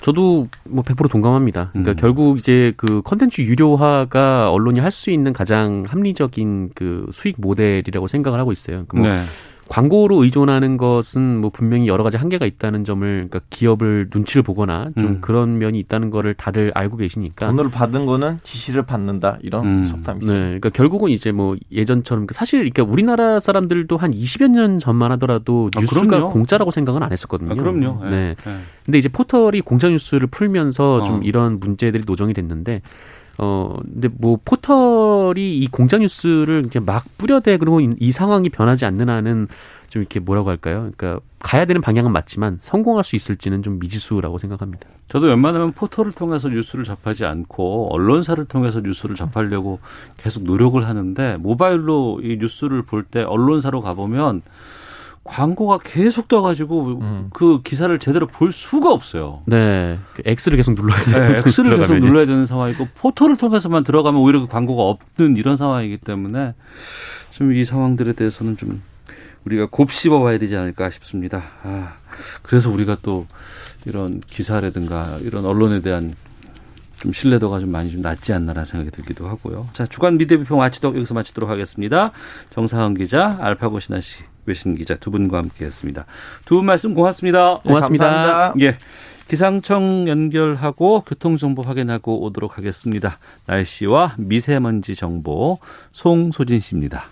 저도 뭐 100% 동감합니다. 그러니까 음. 결국 이제 그 컨텐츠 유료화가 언론이 할 수 있는 가장 합리적인 그 수익 모델이라고 생각을 하고 있어요. 그뭐 네. 광고로 의존하는 것은 뭐 분명히 여러 가지 한계가 있다는 점을 그러니까 기업을 눈치를 보거나 좀 음. 그런 면이 있다는 거를 다들 알고 계시니까 돈을 받은 거는 지시를 받는다 이런 음. 속담이 있어요. 네, 그러니까 결국은 이제 뭐 예전처럼 사실 이렇게 우리나라 사람들도 한 20여 년 전만 하더라도 아, 뉴스가 그럼요. 공짜라고 생각은 안 했었거든요. 아, 그럼요. 네. 네. 네. 근데 이제 포털이 공짜 뉴스를 풀면서 어. 좀 이런 문제들이 노정이 됐는데 어, 근데 뭐 포털이 이 공장 뉴스를 이제 막 뿌려대 그리고 이, 이 상황이 변하지 않는 한은 좀 이렇게 뭐라고 할까요? 그러니까 가야 되는 방향은 맞지만 성공할 수 있을지는 좀 미지수라고 생각합니다. 저도 웬만하면 포털을 통해서 뉴스를 접하지 않고 언론사를 통해서 뉴스를 접하려고 계속 노력을 하는데 모바일로 이 뉴스를 볼 때 언론사로 가보면 광고가 계속 떠가지고 음. 그 기사를 제대로 볼 수가 없어요. 네. 그 X를 계속 눌러야 돼요. 네, X를 계속 눌러야 되는 상황이고 포털을 통해서만 들어가면 오히려 그 광고가 없는 이런 상황이기 때문에 좀 이 상황들에 대해서는 좀 우리가 곱씹어 봐야 되지 않을까 싶습니다. 아, 그래서 우리가 또 이런 기사라든가 이런 언론에 대한 좀 신뢰도가 좀 많이 좀 낮지 않나라는 생각이 들기도 하고요. 자, 주간 미대 비평 마치도 여기서 마치도록 하겠습니다. 정상훈 기자, 알파고 신하 씨, 외신 기자 두 분과 함께했습니다. 두 분 말씀 고맙습니다. 고맙습니다. 네, 예. 기상청 연결하고 교통정보 확인하고 오도록 하겠습니다. 날씨와 미세먼지 정보 송소진 씨입니다.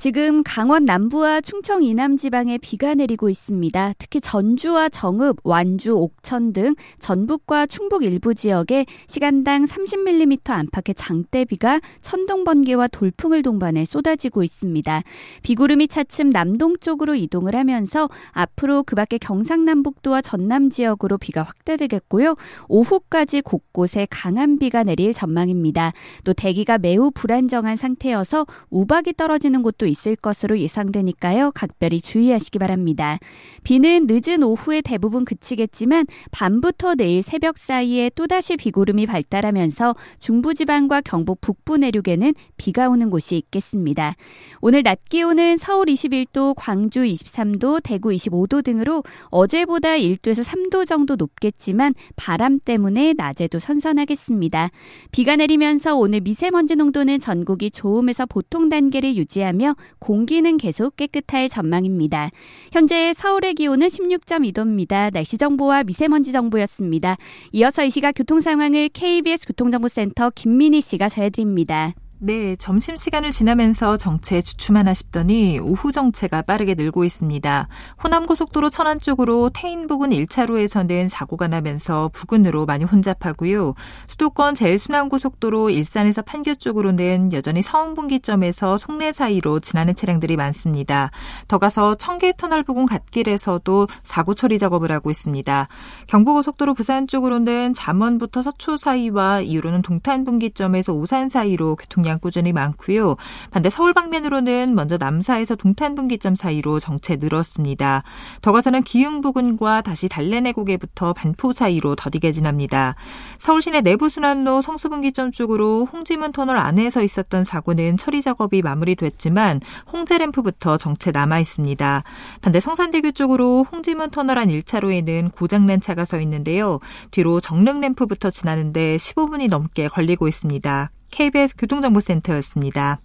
지금 강원 남부와 충청 이남 지방에 비가 내리고 있습니다. 특히 전주와 정읍, 완주, 옥천 등 전북과 충북 일부 지역에 시간당 30mm 안팎의 장대비가 천둥 번개와 돌풍을 동반해 쏟아지고 있습니다. 비구름이 차츰 남동쪽으로 이동을 하면서 앞으로 그 밖에 경상남북도와 전남 지역으로 비가 확대되겠고요. 오후까지 곳곳에 강한 비가 내릴 전망입니다. 또 대기가 매우 불안정한 상태여서 우박이 떨어지는 곳도 있을 것으로 예상되니까요. 각별히 주의하시기 바랍니다. 비는 늦은 오후에 대부분 그치겠지만 밤부터 내일 새벽 사이에 또다시 비구름이 발달하면서 중부지방과 경북 북부 내륙에는 비가 오는 곳이 있겠습니다. 오늘 낮 기온은 서울 21도, 광주 23도, 대구 25도 등으로 어제보다 1도에서 3도 정도 높겠지만 바람 때문에 낮에도 선선하겠습니다. 비가 내리면서 오늘 미세먼지 농도는 전국이 좋음에서 보통 단계를 유지하며 공기는 계속 깨끗할 전망입니다. 현재 서울의 기온은 16.2도입니다. 날씨 정보와 미세먼지 정보였습니다. 이어서 이 시각 교통 상황을 KBS 교통정보센터 김민희 씨가 전해드립니다. 네, 점심시간을 지나면서 정체 주춤하나 싶더니 오후 정체가 빠르게 늘고 있습니다. 호남고속도로 천안 쪽으로 태인 부근 1차로에서는 사고가 나면서 부근으로 많이 혼잡하고요. 수도권 제일순환고속도로 일산에서 판교 쪽으로는 여전히 서운분기점에서 송내 사이로 지나는 차량들이 많습니다. 더 가서 청계터널 부근 갓길에서도 사고 처리 작업을 하고 있습니다. 경부고속도로 부산 쪽으로는 잠원부터 서초 사이와 이후로는 동탄분기점에서 오산 사이로 교통량 차량 꾸준히 많고요. 반대 서울 방면으로는 먼저 남사에서 동탄 분기점 사이로 정체 늘었습니다. 더 가서는 기흥 부근과 다시 달래내 고개부터 반포 사이로 더디게 지납니다. 서울 시내 내부 순환로 성수분기점 쪽으로 홍지문 터널 안에서 있었던 사고는 처리 작업이 마무리됐지만 홍제 램프부터 정체 남아 있습니다. 반대 성산대교 쪽으로 홍지문 터널 안 1차로에는 고장난 차가 서 있는데요. 뒤로 정릉 램프부터 지나는데 15분이 넘게 걸리고 있습니다. KBS 교통정보센터였습니다.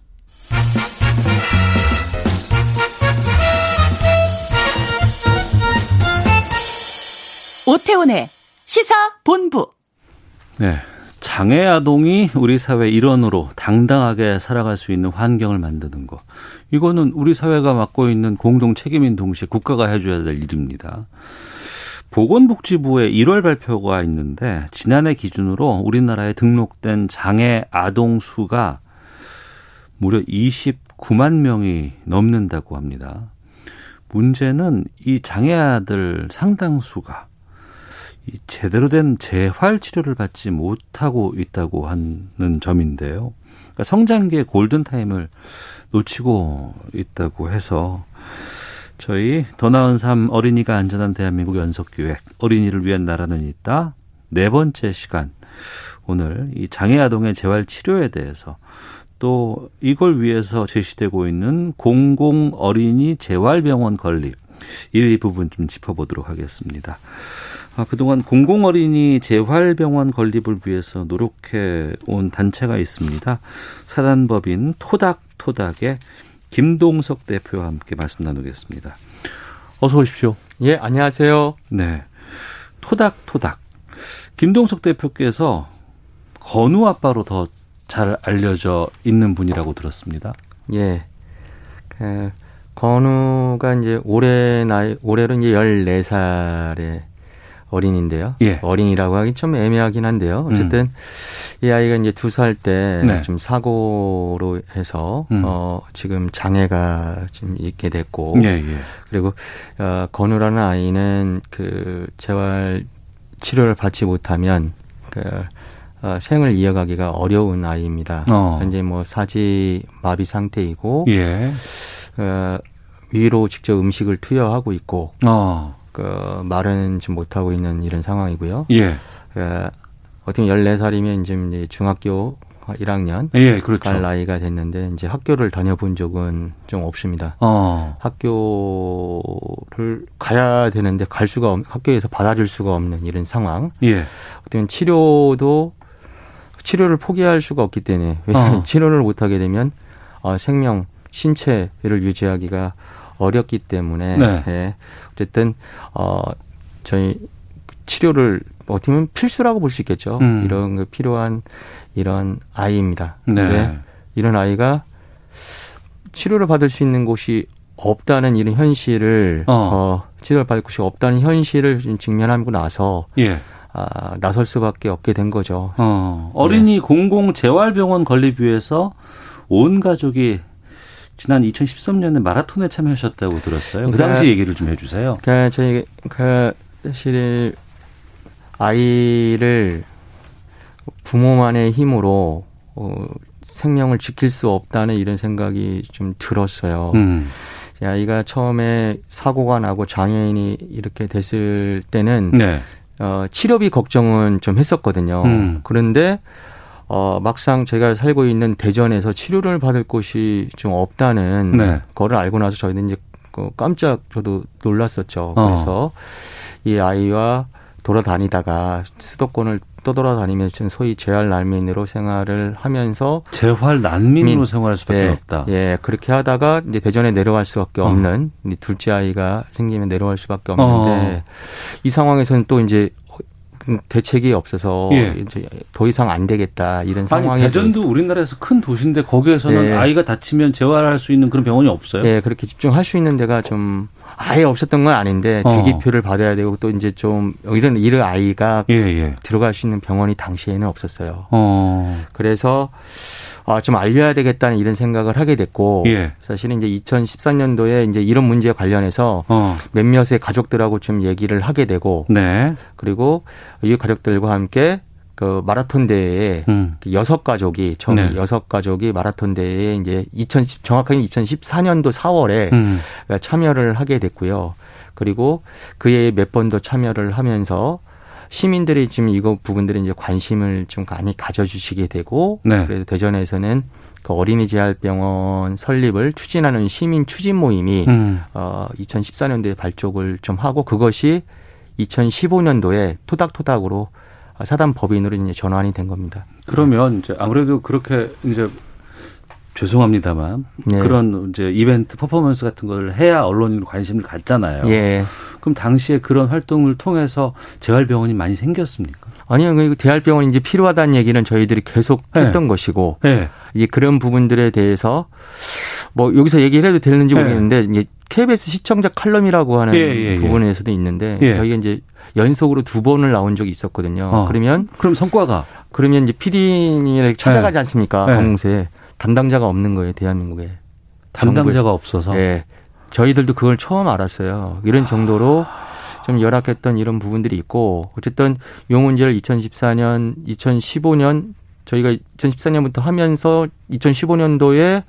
오태훈의 시사 본부. 네. 장애 아동이 우리 사회 일원으로 당당하게 살아갈 수 있는 환경을 만드는 것. 이거는 우리 사회가 맡고 있는 공동 책임인 동시에 국가가 해줘야 될 일입니다. 보건복지부의 1월 발표가 있는데 지난해 기준으로 우리나라에 등록된 장애 아동 수가 무려 29만 명이 넘는다고 합니다. 문제는 이 장애 아들 상당수가 이 제대로 된 재활 치료를 받지 못하고 있다고 하는 점인데요. 그러니까 성장기의 골든 타임을 놓치고 있다고 해서 저희 더 나은 삶 어린이가 안전한 대한민국 연속기획 어린이를 위한 나라는 있다 네 번째 시간 오늘 이 장애 아동의 재활 치료에 대해서 또 이걸 위해서 제시되고 있는 공공 어린이 재활병원 건립 이 부분 좀 짚어보도록 하겠습니다. 아, 그동안 공공 어린이 재활병원 건립을 위해서 노력해 온 단체가 있습니다. 사단법인 토닥토닥의 김동석 대표와 함께 말씀 나누겠습니다. 어서 오십시오. 예, 안녕하세요. 네. 토닥토닥. 김동석 대표께서 건우 아빠로 더 잘 알려져 있는 분이라고 들었습니다. 예. 그, 건우가 이제 올해 나이, 올해로 이제 14살에 어린인데요. 예. 어린이라고 하기 좀 애매하긴 한데요. 어쨌든 음. 이 아이가 이제 두 살 때좀 네. 사고로 해서 음. 어 지금 장애가 좀 있게 됐고 예, 예. 그리고 어 건우라는 아이는 그 재활 치료를 받지 못하면 그 어, 생을 이어가기가 어려운 아이입니다. 어. 현재 뭐 사지 마비 상태이고 예. 어, 위로 직접 음식을 투여하고 있고 어. 그 말은 지금 못 하고 있는 이런 상황이고요. 예. 그 어떻게 14살이면 이제 중학교 1학년 예, 그렇죠. 갈 나이가 됐는데 이제 학교를 다녀본 적은 좀 없습니다. 어. 학교를 가야 되는데 갈 수가 없, 학교에서 받아줄 수가 없는 이런 상황. 예. 어떻게 치료도 치료를 포기할 수가 없기 때문에 어. 치료를 못 하게 되면 어, 생명 신체를 유지하기가 어렵기 때문에 네. 예. 어쨌든 어 저희 치료를 어떻게 보면 필수라고 볼 수 있겠죠. 음. 이런 그 필요한 이런 아이입니다. 네. 근데 이런 아이가 치료를 받을 수 있는 곳이 없다는 이런 현실을 어, 어 치료를 받을 곳이 없다는 현실을 직면하고 나서 예. 아, 나설 수밖에 없게 된 거죠. 어, 어린이 네. 공공 재활병원 건립 위해서 온 가족이 지난 2013년에 마라톤에 참여하셨다고 들었어요. 그 당시 얘기를 좀 해주세요. 그러니까 저희 그 사실 아이를 부모만의 힘으로 어, 생명을 지킬 수 없다는 이런 생각이 좀 들었어요. 음. 아이가 처음에 사고가 나고 장애인이 이렇게 됐을 때는 네. 어, 치료비 걱정은 좀 했었거든요. 음. 그런데 어, 막상 제가 살고 있는 대전에서 치료를 받을 곳이 좀 없다는 네. 거를 알고 나서 저희는 이제 그 깜짝 저도 놀랐었죠. 어. 그래서 어. 이 아이와 돌아다니다가 수도권을 떠돌아다니면서 소위 재활 난민으로 생활을 하면서 재활 난민으로 민, 생활할 수밖에 예, 없다. 예, 그렇게 하다가 이제 대전에 내려갈 수밖에 어. 없는 어. 둘째 아이가 생기면 내려갈 수밖에 없는데 어. 이 상황에서는 또 이제 대책이 없어서 예. 이제 더 이상 안 되겠다 이런 상황이 대전도 우리나라에서 큰 도시인데 거기에서는 예. 아이가 다치면 재활할 수 있는 그런 병원이 없어요. 예, 그렇게 집중할 수 있는 데가 좀 아예 없었던 건 아닌데 어. 대기표를 받아야 되고 또 이제 좀 이런 이런 아이가 예, 예. 들어갈 수 있는 병원이 당시에는 없었어요. 어. 그래서 아, 좀 알려야 되겠다는 이런 생각을 하게 됐고 예. 사실은 이제 2014년도에 이제 이런 문제에 관련해서 어. 몇몇의 가족들하고 좀 얘기를 하게 되고 네. 그리고 이 가족들과 함께 그 마라톤 대회에 음. 그 여섯 가족이 처음 네. 여섯 가족이 마라톤 대회에 이제 2010 정확하게 2014년도 4월에 음. 참여를 하게 됐고요. 그리고 그해 몇번 더 참여를 하면서 시민들이 지금 이거 부분들에 이제 관심을 좀 많이 가져주시게 되고 네. 그래서 대전에서는 그 어린이 재활병원 설립을 추진하는 시민 추진 모임이 음. 어 2014년도에 발족을 좀 하고 그것이 2015년도에 토닥토닥으로 사단 법인으로 이제 전환이 된 겁니다. 그러면 이제 아무래도 그렇게 이제 죄송합니다만 네. 그런 이제 이벤트 퍼포먼스 같은 걸 해야 언론인 관심을 갖잖아요. 예. 그럼 당시에 그런 활동을 통해서 재활병원이 많이 생겼습니까? 아니요, 그 재활병원이 이제 필요하다는 얘기는 저희들이 계속 네. 했던 것이고 네. 이제 그런 부분들에 대해서 뭐 여기서 얘기를 해도 되는지 네. 모르겠는데 이제 KBS 시청자 칼럼이라고 하는 예, 예, 예. 부분에서도 있는데 예. 저희가 이제 연속으로 두 번을 나온 적이 있었거든요. 어. 그러면 그럼 성과가 그러면 이제 찾아가지 네. 않습니까? 방송에 네. 담당자가 없는 거예요, 대한민국에. 담당자가 정부에. 없어서. 네. 저희들도 그걸 처음 알았어요. 이런 정도로 좀 열악했던 이런 부분들이 있고 어쨌든 요 문제를 2014년, 2015년 저희가 2014년부터 하면서 2015년도에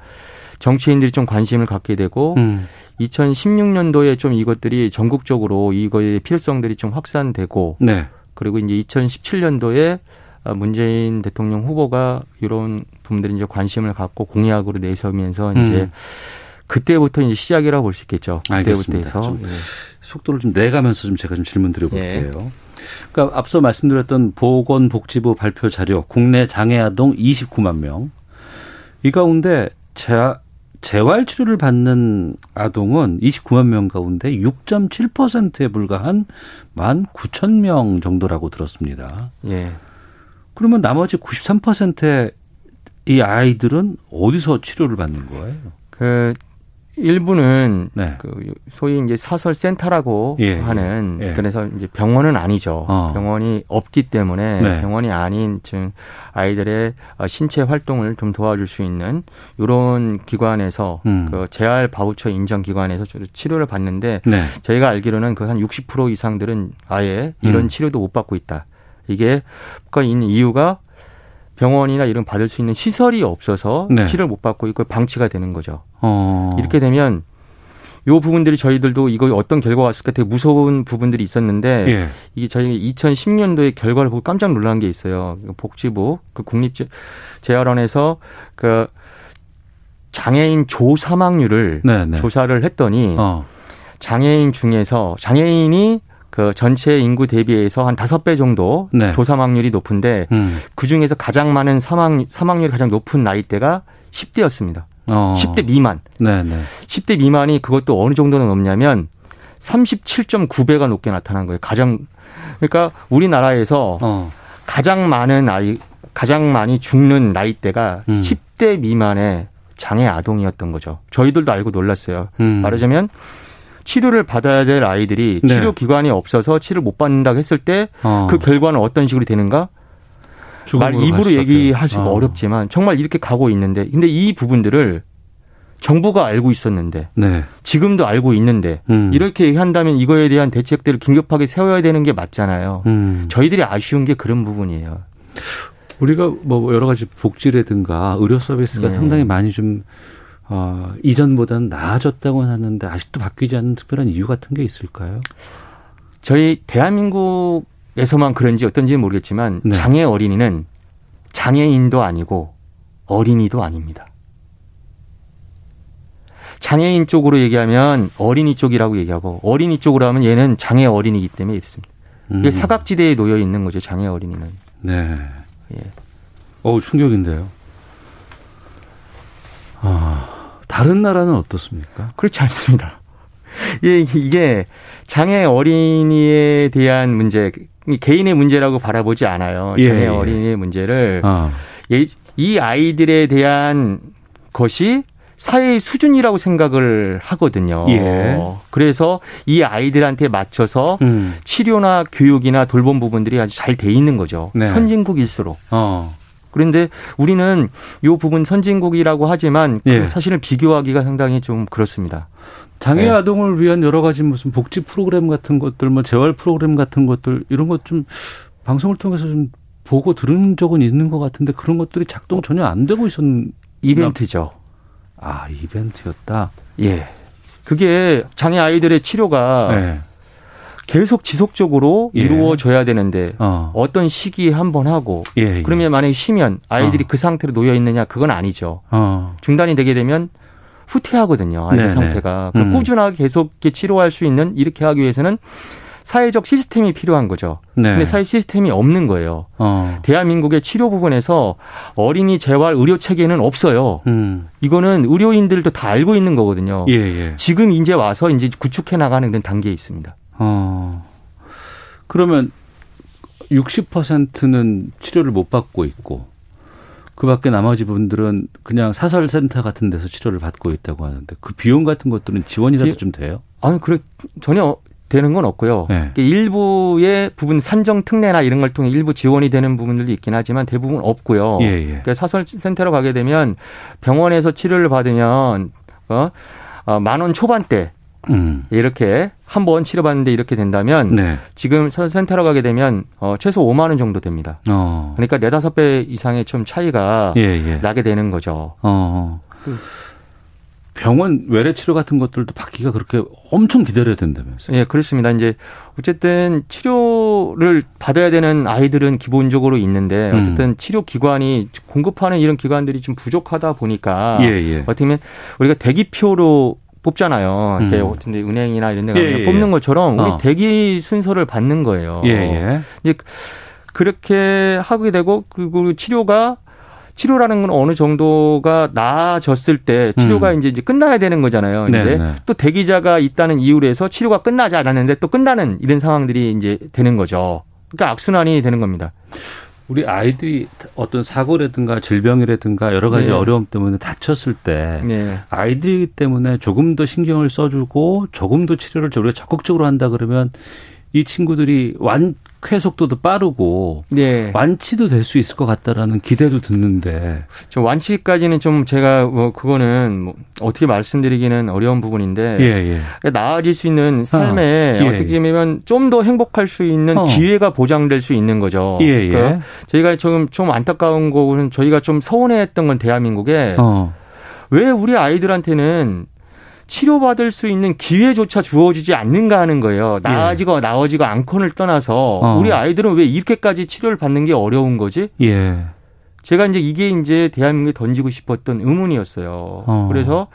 정치인들이 좀 관심을 갖게 되고 음. 2016년도에 좀 이것들이 전국적으로 이거의 필요성들이 좀 확산되고 네. 그리고 이제 2017년도에 문재인 대통령 후보가 이런 부분들이 이제 관심을 갖고 공약으로 내세우면서 음. 이제 그때부터 이제 시작이라고 볼 수 있겠죠. 그때부터 해서 예. 속도를 좀 내가면서 좀 제가 좀 질문 드려볼게요. 예. 그러니까 앞서 말씀드렸던 보건복지부 발표 자료 국내 장애 아동 29만 명. 이 가운데 재활, 재활 치료를 받는 아동은 29만 명 가운데 6.7%에 불과한 1만 9천 명 정도라고 들었습니다. 예. 그러면 나머지 93%의 이 아이들은 어디서 치료를 받는 거예요? 그 일부는 네. 그 소위 이제 사설 센터라고 예, 예, 하는 예. 그래서 이제 병원은 아니죠. 어. 병원이 없기 때문에 네. 병원이 아닌 즉 아이들의 신체 활동을 좀 도와줄 수 있는 이런 기관에서 음. 그 재활 바우처 인정 기관에서 치료를 받는데 네. 저희가 알기로는 그 한 60% 이상들은 아예 이런 음. 치료도 못 받고 있다. 이게 그 있는 이유가 병원이나 이런 받을 수 있는 시설이 없어서 네. 치료를 못 받고 있고 방치가 되는 거죠. 어. 이렇게 되면 요 부분들이 저희들도 이거 어떤 결과가 왔을까 되게 무서운 부분들이 있었는데 예. 이게 저희 2010년도에 결과를 보고 깜짝 놀란 게 있어요. 복지부 그 국립 재활원에서 그 장애인 조 사망률을 네네. 네. 조사를 했더니 어. 장애인 중에서 장애인이 그 전체 인구 대비해서 한 다섯 배 정도 네. 조사망률이 높은데 음. 그 중에서 가장 많은 사망 사망률이 가장 높은 나이대가 10대였습니다. 어. 10대 미만. 네, 네. 10대 미만이 그것도 어느 정도는 높냐면 37.9배가 높게 나타난 거예요. 가장 그러니까 우리나라에서 어. 가장 많은 아이 가장 많이 죽는 나이대가 음. 10대 미만의 장애 아동이었던 거죠. 저희들도 알고 놀랐어요. 음. 말하자면 치료를 받아야 될 아이들이 네. 치료 기관이 없어서 치료를 못 받는다고 했을 때그 어. 그 결과는 어떤 식으로 되는가? 말 입으로 얘기할 수가 어. 어렵지만 정말 이렇게 가고 있는데 근데 이 부분들을 정부가 알고 있었는데 네. 지금도 알고 있는데 음. 이렇게 얘기한다면 이거에 대한 대책들을 긴급하게 세워야 되는 게 맞잖아요. 음. 저희들이 아쉬운 게 그런 부분이에요. 우리가 뭐 여러 가지 복지라든가 의료 서비스가 네. 상당히 많이 좀 어, 이전보다는 나아졌다고 하는데 아직도 바뀌지 않는 특별한 이유 같은 게 있을까요? 저희 대한민국에서만 그런지 어떤지는 모르겠지만 네. 장애 어린이는 장애인도 아니고 어린이도 아닙니다. 장애인 쪽으로 얘기하면 어린이 쪽이라고 얘기하고 어린이 쪽으로 하면 얘는 장애 어린이기 때문에 있습니다. 이게 음. 사각지대에 놓여 있는 거죠. 장애 어린이는. 네. 예. 어우 충격인데요. 아 다른 나라는 어떻습니까? 그렇지 않습니다. 예, 이게 장애 어린이에 대한 문제, 개인의 문제라고 바라보지 않아요. 예, 장애 예, 어린이의 문제를 아. 이 아이들에 대한 것이 사회의 수준이라고 생각을 하거든요. 예. 그래서 이 아이들한테 맞춰서 음. 치료나 교육이나 돌봄 부분들이 아주 잘 돼 있는 거죠. 네. 선진국일수록. 어. 그런데 우리는 이 부분 선진국이라고 하지만 그 예. 사실은 비교하기가 상당히 좀 그렇습니다. 장애 네. 아동을 위한 여러 가지 무슨 복지 프로그램 같은 것들, 뭐 재활 프로그램 같은 것들 이런 것 좀 방송을 통해서 좀 보고 들은 적은 있는 것 같은데 그런 것들이 작동 전혀 안 되고 있었는 이벤트죠. 아 이벤트였다. 예. 그게 장애 아이들의 치료가 네. 계속 지속적으로 예. 이루어져야 되는데 어. 떤 시기에 한 번 하고 예, 예. 그러면 만약에 쉬면 아이들이 어. 그 상태로 놓여 있느냐 그건 아니죠. 어. 중단이 되게 되면 후퇴하거든요. 아이들 네네. 상태가. 음. 꾸준하게 계속 치료할 수 있는 이렇게 하기 위해서는 사회적 시스템이 필요한 거죠. 네. 근데 사회 시스템이 없는 거예요. 어. 대한민국의 치료 부분에서 어린이 재활 의료 체계는 없어요. 음. 이거는 의료인들도 다 알고 있는 거거든요. 예, 예. 지금 이제 와서 이제 구축해 나가는 그런 단계에 있습니다. 어. 그러면 60%는 치료를 못 받고 있고 그 밖에 나머지 분들은 그냥 사설센터 같은 데서 치료를 받고 있다고 하는데 그 비용 같은 것들은 지원이라도 비, 좀 돼요? 아니, 그래, 전혀 되는 건 없고요. 네. 일부의 부분 산정 특례나 이런 걸 통해 일부 지원이 되는 부분들도 있긴 하지만 대부분 없고요. 예, 예. 그러니까 사설 센터로 가게 되면 병원에서 치료를 받으면 어, 어 만원 초반대 음. 이렇게 한 번 치료받는데 이렇게 된다면 네. 지금 센터로 가게 되면 어, 최소 5만 원 정도 됩니다. 어. 그러니까 네다섯 배 이상의 좀 차이가 예, 예. 나게 되는 거죠. 어. 그, 병원 외래 치료 같은 것들도 받기가 그렇게 엄청 기다려야 된다면서요? 예, 그렇습니다. 이제 어쨌든 치료를 받아야 되는 아이들은 기본적으로 있는데 음. 어쨌든 음. 치료 기관이 공급하는 이런 기관들이 좀 부족하다 보니까 예, 예. 어떻게 보면 우리가 대기표로 뽑잖아요. 이렇게 음. 어떤 은행이나 이런 데 가면 예, 예, 뽑는 것처럼 우리 어. 대기 순서를 받는 거예요. 예, 예. 이제 그렇게 하게 되고 그리고 치료가 치료라는 건 어느 정도가 나아졌을 때 치료가 음. 이제, 이제 끝나야 되는 거잖아요. 이제 네네. 네. 또 대기자가 있다는 이유로 해서 치료가 끝나지 않았는데 또 끝나는 이런 상황들이 이제 되는 거죠. 그러니까 악순환이 되는 겁니다. 우리 아이들이 어떤 사고라든가 질병이라든가 여러 가지 네. 어려움 때문에 다쳤을 때 네. 아이들 때문에 조금 더 신경을 써주고 조금 더 치료를 우리가 적극적으로 한다 그러면 이 친구들이 완 쾌속도도 빠르고 네. 완치도 될 수 있을 것 같다라는 기대도 듣는데 저 완치까지는 좀 제가 뭐 그거는 뭐 어떻게 말씀드리기는 어려운 부분인데 예, 예. 나아질 수 있는 삶에 어, 예, 떻게 보면 좀 더 행복할 수 있는 어. 기회가 보장될 수 있는 거죠. 예, 예. 그러니까 저희가 좀, 좀 안타까운 거는 저희가 좀 서운해했던 건 대한민국에 어. 왜 우리 아이들한테는 치료받을 수 있는 기회조차 주어지지 않는가 하는 거예요. 나아지고 예. 나아지고 않건을 떠나서 어. 우리 아이들은 왜 이렇게까지 치료를 받는 게 어려운 거지? 예. 제가 이제 이게 이제 대한민국에 던지고 싶었던 의문이었어요. 어. 그래서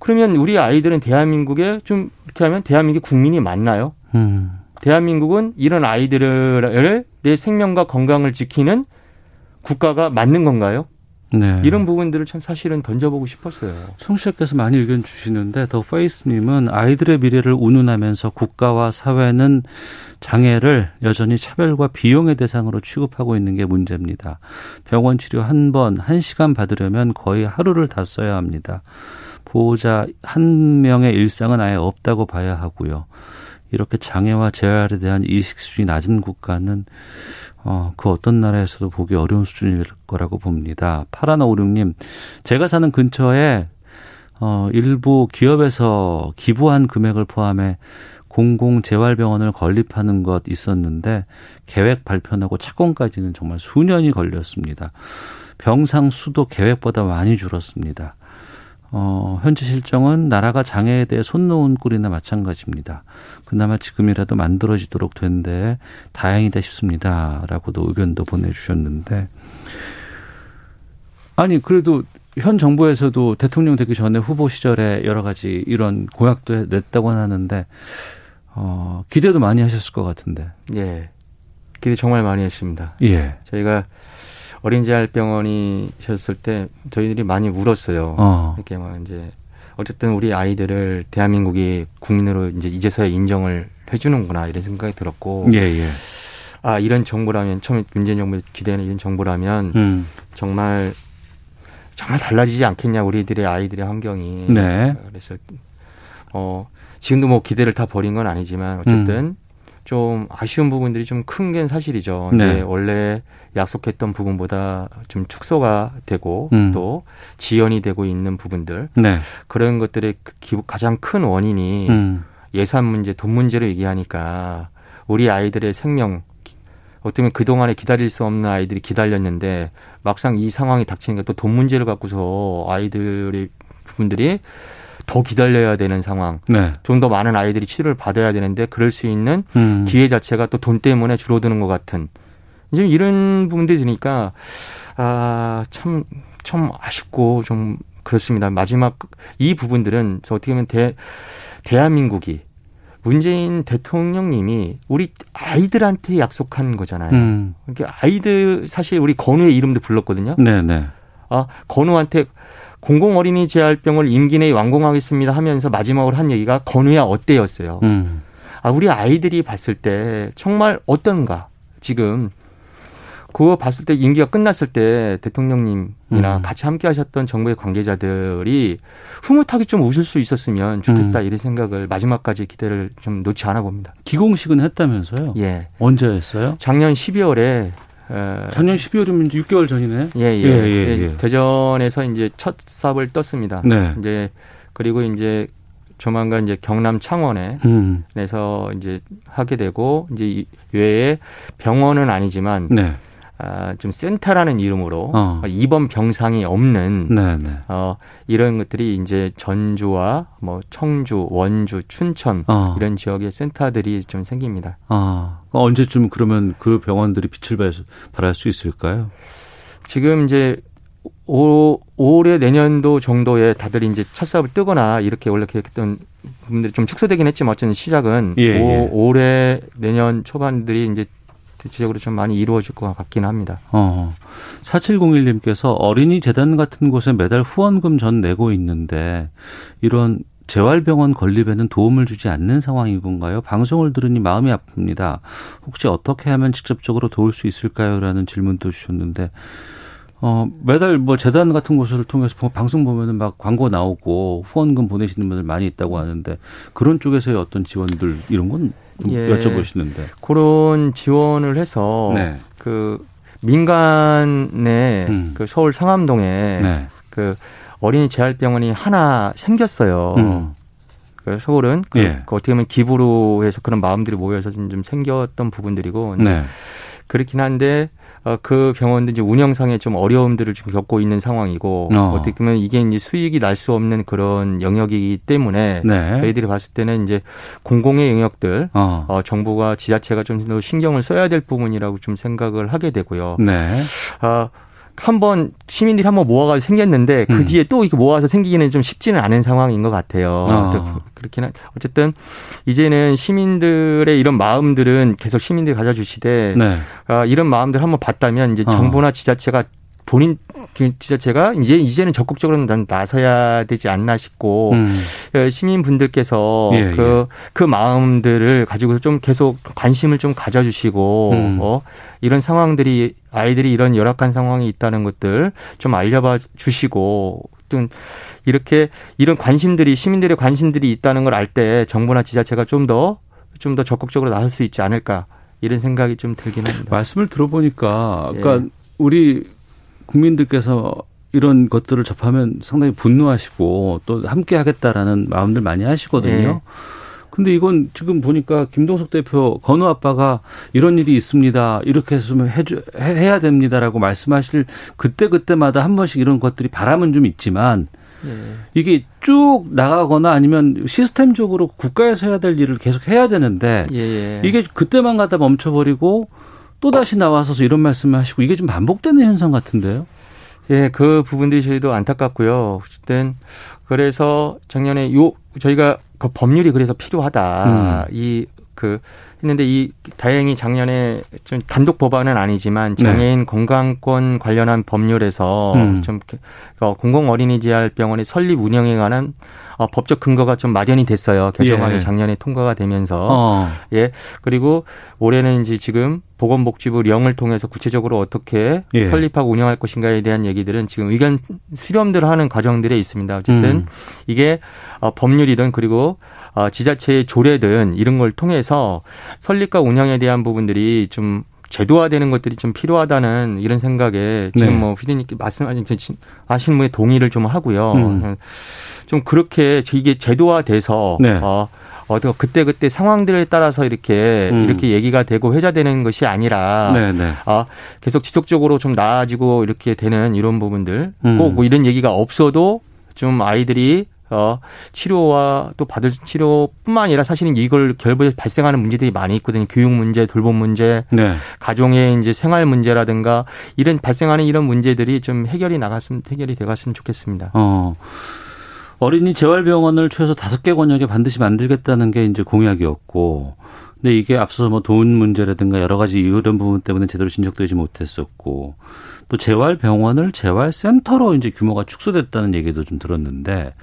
그러면 우리 아이들은 대한민국에 좀 이렇게 하면 대한민국 국민이 맞나요? 음. 대한민국은 이런 아이들의 내 생명과 건강을 지키는 국가가 맞는 건가요? 네. 이런 부분들을 참 사실은 던져보고 싶었어요. 청취자께서 많이 의견 주시는데 더 페이스님은 아이들의 미래를 운운하면서 국가와 사회는 장애를 여전히 차별과 비용의 대상으로 취급하고 있는 게 문제입니다. 병원 치료 한 번, 한 시간 받으려면 거의 하루를 다 써야 합니다. 보호자 한 명의 일상은 아예 없다고 봐야 하고요. 이렇게 장애와 재활에 대한 이식 수준이 낮은 국가는 어, 그 어떤 나라에서도 보기 어려운 수준일 거라고 봅니다. 파라나오륙님, 제가 사는 근처에 어, 일부 기업에서 기부한 금액을 포함해 공공재활병원을 건립하는 것 있었는데 계획 발표하고 착공까지는 정말 수년이 걸렸습니다. 병상 수도 계획보다 많이 줄었습니다. 어, 현재 실정은 나라가 장애에 대해 손 놓은 꼴이나 마찬가지입니다. 그나마 지금이라도 만들어지도록 된데 다행이다 싶습니다. 라고도 의견도 보내주셨는데. 아니, 그래도 현 정부에서도 대통령 되기 전에 후보 시절에 여러 가지 이런 공약도 냈다고 하는데, 어, 기대도 많이 하셨을 것 같은데. 예. 기대 정말 많이 했습니다. 예. 저희가 어린이재활병원이셨을 때 저희들이 많이 울었어요. 어. 이렇게 막 이제 어쨌든 우리 아이들을 대한민국이 국민으로 이제 이제서야 인정을 해주는구나 이런 생각이 들었고. 예, 예. 아 이런 정부라면 처음에 문재인 정부 기대하는 이런 정부라면 음. 정말 정말 달라지지 않겠냐 우리들의 아이들의 환경이. 네. 그래서 어 지금도 뭐 기대를 다 버린 건 아니지만 어쨌든 음. 좀 아쉬운 부분들이 좀 큰 게 사실이죠. 네. 원래 약속했던 부분보다 좀 축소가 되고 음. 또 지연이 되고 있는 부분들 네. 그런 것들의 그 가장 큰 원인이 음. 예산 문제, 돈 문제를 얘기하니까 우리 아이들의 생명 어떻게 보면 그동안에 기다릴 수 없는 아이들이 기다렸는데 막상 이 상황이 닥치니까 또 돈 문제를 갖고서 아이들의 부분들이 더 기다려야 되는 상황. 네. 좀더 많은 아이들이 치료를 받아야 되는데 그럴 수 있는 음. 기회 자체가 또 돈 때문에 줄어드는 것 같은 이제 이런 부분들이 되니까 아, 참, 참 아쉽고 좀 그렇습니다. 마지막 이 부분들은 어떻게 보면 대, 대한민국이 문재인 대통령님이 우리 아이들한테 약속한 거잖아요. 음. 그러니까 아이들 사실 우리 건우의 이름도 불렀거든요. 네네. 네. 아 건우한테 공공 어린이 재활병을 임기 내에 완공하겠습니다 하면서 마지막으로 한 얘기가 건우야 어때였어요. 음. 아 우리 아이들이 봤을 때 정말 어떤가 지금 그거 봤을 때 임기가 끝났을 때 대통령님이나 음. 같이 함께 하셨던 정부의 관계자들이 흐뭇하게 좀 웃을 수 있었으면 좋겠다 음. 이런 생각을 마지막까지 기대를 좀 놓지 않아 봅니다. 기공식은 했다면서요? 예. 언제 했어요? 작년 12월에 작년 12월이면 이제 6개월 전이네. 예, 예. 예, 예, 예. 대전에서 이제 첫 삽을 떴습니다. 네. 이제 그리고 이제 조만간 이제 경남 창원에 음. 내서 이제 하게 되고 이제 외에 병원은 아니지만 네. 아, 좀 센터라는 이름으로 어. 입원 병상이 없는 네네. 네. 어, 이런 것들이 이제 전주와 뭐 청주, 원주, 춘천 어. 이런 지역의 센터들이 좀 생깁니다. 아, 언제쯤 그러면 그 병원들이 빛을 발할 수 있을까요? 지금 이제 올, 올해 내년도 정도에 다들 이제 첫 사업을 뜨거나 이렇게 원래 계획했던 부분들이 좀 축소되긴 했지만 어쨌든 시작은 예, 예. 올해 내년 초반들이 이제 대체적으로 좀 많이 이루어질 것 같긴 합니다. 어. 4701님께서 어린이 재단 같은 곳에 매달 후원금 전 내고 있는데 이런 재활병원 건립에는 도움을 주지 않는 상황인 건가요? 방송을 들으니 마음이 아픕니다. 혹시 어떻게 하면 직접적으로 도울 수 있을까요? 라는 질문도 주셨는데 어, 매달 뭐 재단 같은 곳을 통해서 방송 보면은 막 광고 나오고 후원금 보내시는 분들 많이 있다고 하는데 그런 쪽에서의 어떤 지원들 이런 건 예, 여쭤보시는데 그런 지원을 해서 네. 그 민간의 음. 그 서울 상암동에 네. 그 어린이 재활병원이 하나 생겼어요. 음. 그 서울은 그, 예. 그 어떻게 보면 기부로 해서 그런 마음들이 모여서 좀 생겼던 부분들이고 네. 그렇긴 한데 어, 그 병원도 이제 운영상에 좀 어려움들을 좀 겪고 있는 상황이고 어. 떻게 보면 이게 이제 수익이 날 수 없는 그런 영역이기 때문에 네. 저희들이 봤을 때는 이제 공공의 영역들 어. 어 정부가 지자체가 좀 더 신경을 써야 될 부분이라고 좀 생각을 하게 되고요. 네. 아 한번 시민들이 한번 모아가 생겼는데 그 음. 뒤에 또 이렇게 모아서 생기기는 좀 쉽지는 않은 상황인 것 같아요. 어. 그렇긴 한 어쨌든 이제는 시민들의 이런 마음들은 계속 시민들이 가져주시되 네. 아, 이런 마음들 한번 봤다면 이제 어. 정부나 지자체가 본인 그 지자체가 이제 이제는 적극적으로 난 나서야 되지 않나 싶고 음. 어, 시민분들께서 예, 그, 예. 그 마음들을 가지고서 좀 계속 관심을 좀 가져주시고 음. 어, 이런 상황들이 아이들이 이런 열악한 상황이 있다는 것들 좀 알려봐 주시고 좀 이렇게 이런 관심들이 시민들의 관심들이 있다는 걸 알 때 정부나 지자체가 좀 더 좀 더 적극적으로 나설 수 있지 않을까 이런 생각이 좀 들긴 합니다. 말씀을 들어보니까 그러니까 예. 우리 국민들께서 이런 것들을 접하면 상당히 분노하시고 또 함께 하겠다라는 마음들 많이 하시거든요. 네. 근데 이건 지금 보니까 김동석 대표 건우 아빠가 이런 일이 있습니다. 이렇게 했으면 해주, 해야 됩니다라고 말씀하실 그때 그때마다 한 번씩 이런 것들이 바람은 좀 있지만 네. 이게 쭉 나가거나 아니면 시스템적으로 국가에서 해야 될 일을 계속 해야 되는데 예. 이게 그때만 가다 멈춰버리고 또 다시 나와서 이런 말씀을 하시고 이게 좀 반복되는 현상 같은데요. 예, 그 부분들이 저희도 안타깝고요. 어쨌든 그래서 작년에 요 저희가 그 법률이 그래서 필요하다. 음. 이그 했는데 이 다행히 작년에 좀 단독 법안은 아니지만 네. 장애인 네. 건강권 관련한 법률에서 음. 좀 어, 공공 어린이 재활병원의 설립 운영에 관한 어, 법적 근거가 좀 마련이 됐어요. 개정안이 예. 작년에 통과가 되면서 어. 예 그리고 올해는 이제 지금 보건복지부 령을 통해서 구체적으로 어떻게 예. 설립하고 운영할 것인가에 대한 얘기들은 지금 의견 수렴들 하는 과정들에 있습니다. 어쨌든 음. 이게 어, 법률이든 그리고 어, 지자체의 조례든 이런 걸 통해서 설립과 운영에 대한 부분들이 좀 제도화되는 것들이 좀 필요하다는 이런 생각에 지금 네. 뭐 피디님께 말씀하신 분에 동의를 좀 하고요. 음. 좀 그렇게 이게 제도화돼서 네. 어, 어떤 그때 그때 상황들에 따라서 이렇게 음. 이렇게 얘기가 되고 회자되는 것이 아니라 네, 네. 어, 계속 지속적으로 좀 나아지고 이렇게 되는 이런 부분들 음. 꼭뭐 이런 얘기가 없어도 좀 아이들이 어, 치료와 또 받을 치료뿐만 아니라 사실은 이걸 결부해 발생하는 문제들이 많이 있거든요. 교육 문제, 돌봄 문제, 네. 가정의 이제 생활 문제라든가 이런 발생하는 이런 문제들이 좀 해결이 나갔으면 해결이 돼갔으면 좋겠습니다. 어. 어린이 재활병원을 최소 다섯 개 권역에 반드시 만들겠다는 게 이제 공약이었고 근데 이게 앞서서 뭐 돈 문제라든가 여러 가지 이런 부분 때문에 제대로 진척되지 못했었고 또 재활병원을 재활센터로 이제 규모가 축소됐다는 얘기도 좀 들었는데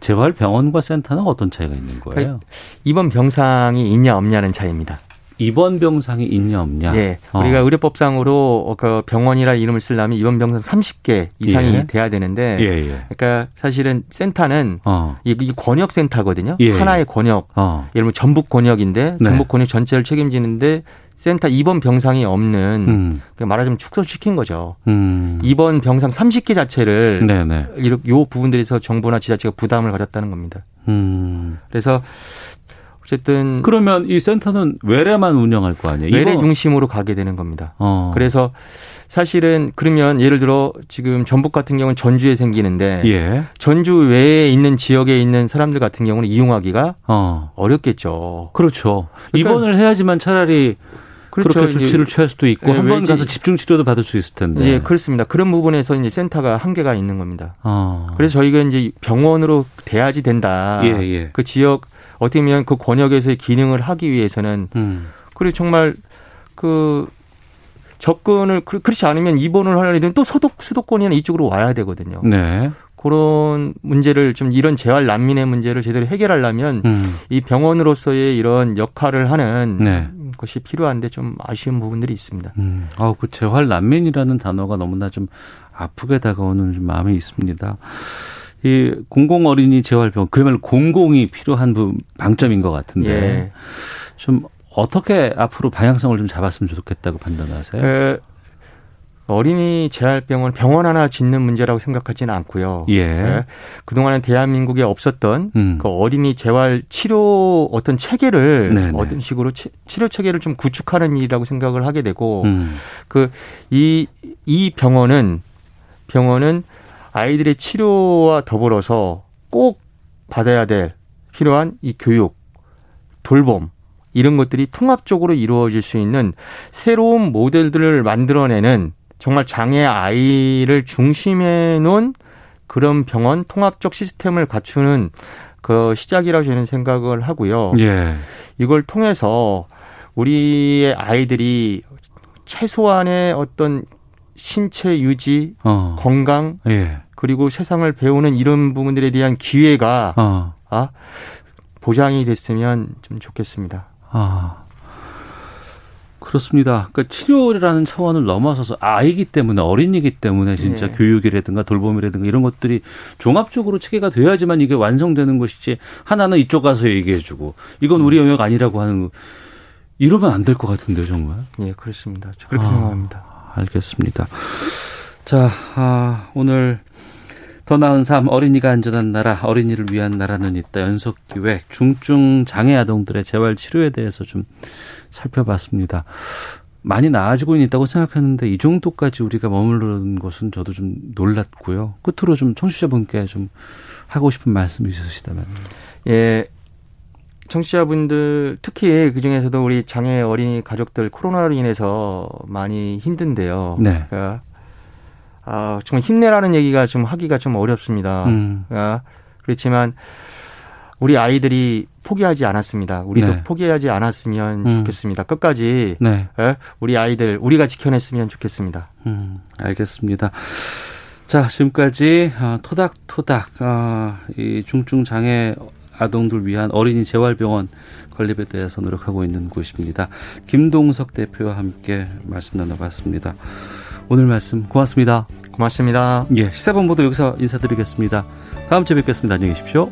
재활 병원과 센터는 어떤 차이가 있는 거예요? 입원 병상이 있냐 없냐는 차이입니다. 입원 병상이 있냐 없냐. 예. 어. 우리가 의료법상으로 그 병원이라 이름을 쓰려면 입원 병상 30개 이상이 예. 돼야 되는데 예, 예. 그러니까 사실은 센터는 어. 이게 권역 센터거든요. 예, 예. 하나의 권역. 어. 예를 들면 전북 권역인데 네. 전북 권역 전체를 책임지는데 센터 입원 병상이 없는 음. 말하자면 축소시킨 거죠. 음. 입원 병상 30개 자체를 네네. 요 부분들에서 정부나 지자체가 부담을 가졌다는 겁니다. 음. 그래서 어쨌든 그러면 이 센터는 외래만 운영할 거 아니에요? 외래 중심으로 가게 되는 겁니다. 어. 그래서 사실은 그러면 예를 들어 지금 전북 같은 경우는 전주에 생기는데 예. 전주 외에 있는 지역에 있는 사람들 같은 경우는 이용하기가 어. 렵겠죠 그렇죠. 그러니까 입원을 해야지만 차라리 그렇죠. 그렇게 조치를 취할 수도 있고 예, 한번 가서 집중 치료도 받을 수 있을 텐데. 예, 그렇습니다. 그런 부분에서 이제 센터가 한계가 있는 겁니다. 어. 그래서 저희가 이제 병원으로 돼야지 된다. 예, 예. 그 지역 어떻게 보면 그 권역에서의 기능을 하기 위해서는 음. 그리고 정말 그 접근을 그, 그렇지 않으면 입원을 하려면 또 서독 수도권이나 이쪽으로 와야 되거든요. 네. 그런 문제를 좀 이런 재활 난민의 문제를 제대로 해결하려면 음. 이 병원으로서의 이런 역할을 하는 네. 것이 필요한데 좀 아쉬운 부분들이 있습니다. 음. 아, 그 재활 난민이라는 단어가 너무나 좀 아프게 다가오는 좀 마음이 있습니다. 이 공공 어린이 재활병 그야말로 공공이 필요한 부, 방점인 것 같은데 예. 좀 어떻게 앞으로 방향성을 좀 잡았으면 좋겠다고 판단하세요? 그 어린이 재활병원 병원 하나 짓는 문제라고 생각하지는 않고요. 예. 네. 그동안에 대한민국에 없었던 음. 그 어린이 재활 치료 어떤 체계를 네네. 어떤 식으로 치, 료 체계를 좀 구축하는 일이라고 생각을 하게 되고 음. 그이이 이 병원은 병원은 아이들의 치료와 더불어서 꼭 받아야 될 필요한 이 교육, 돌봄 이런 것들이 통합적으로 이루어질 수 있는 새로운 모델들을 만들어내는 정말 장애 아이를 중심에 놓은 그런 병원 통합적 시스템을 갖추는 그 시작이라고 저는 생각을 하고요. 예. 이걸 통해서 우리의 아이들이 최소한의 어떤 신체 유지, 어. 건강, 예. 그리고 세상을 배우는 이런 부분들에 대한 기회가 어. 아, 보장이 됐으면 좀 좋겠습니다. 아. 그렇습니다. 그러니까 치료라는 차원을 넘어서서 아이기 때문에 어린이기 때문에 진짜 네. 교육이라든가 돌봄이라든가 이런 것들이 종합적으로 체계가 돼야지만 이게 완성되는 것이지 하나는 이쪽 가서 얘기해주고 이건 우리 영역 아니라고 하는 거 이러면 안 될 것 같은데요, 정말. 예, 그렇습니다. 그렇게 아, 생각합니다. 알겠습니다. 자, 아, 오늘 더 나은 삶, 어린이가 안전한 나라, 어린이를 위한 나라는 있다. 연속 기획, 중증 장애 아동들의 재활 치료에 대해서 좀 살펴봤습니다. 많이 나아지고 있다고 생각했는데 이 정도까지 우리가 머무르는 것은 저도 좀 놀랐고요. 끝으로 좀 청취자분께 좀 하고 싶은 말씀이 있으시다면. 예. 청취자분들 특히 그 중에서도 우리 장애 어린이 가족들 코로나로 인해서 많이 힘든데요. 네. 그러니까 아, 정말 힘내라는 얘기가 좀 하기가 좀 어렵습니다. 음. 아, 그렇지만 우리 아이들이 포기하지 않았습니다. 우리도 네. 포기하지 않았으면 음. 좋겠습니다. 끝까지 네. 예? 우리 아이들 우리가 지켜냈으면 좋겠습니다. 음, 알겠습니다. 자, 지금까지 어, 토닥토닥 어, 이 중증 장애 아동들 위한 어린이 재활병원 건립에 대해서 노력하고 있는 곳입니다. 김동석 대표와 함께 말씀 나눠봤습니다. 오늘 말씀 고맙습니다. 고맙습니다. 예, 시사본부도 여기서 인사드리겠습니다. 다음 주에 뵙겠습니다. 안녕히 계십시오.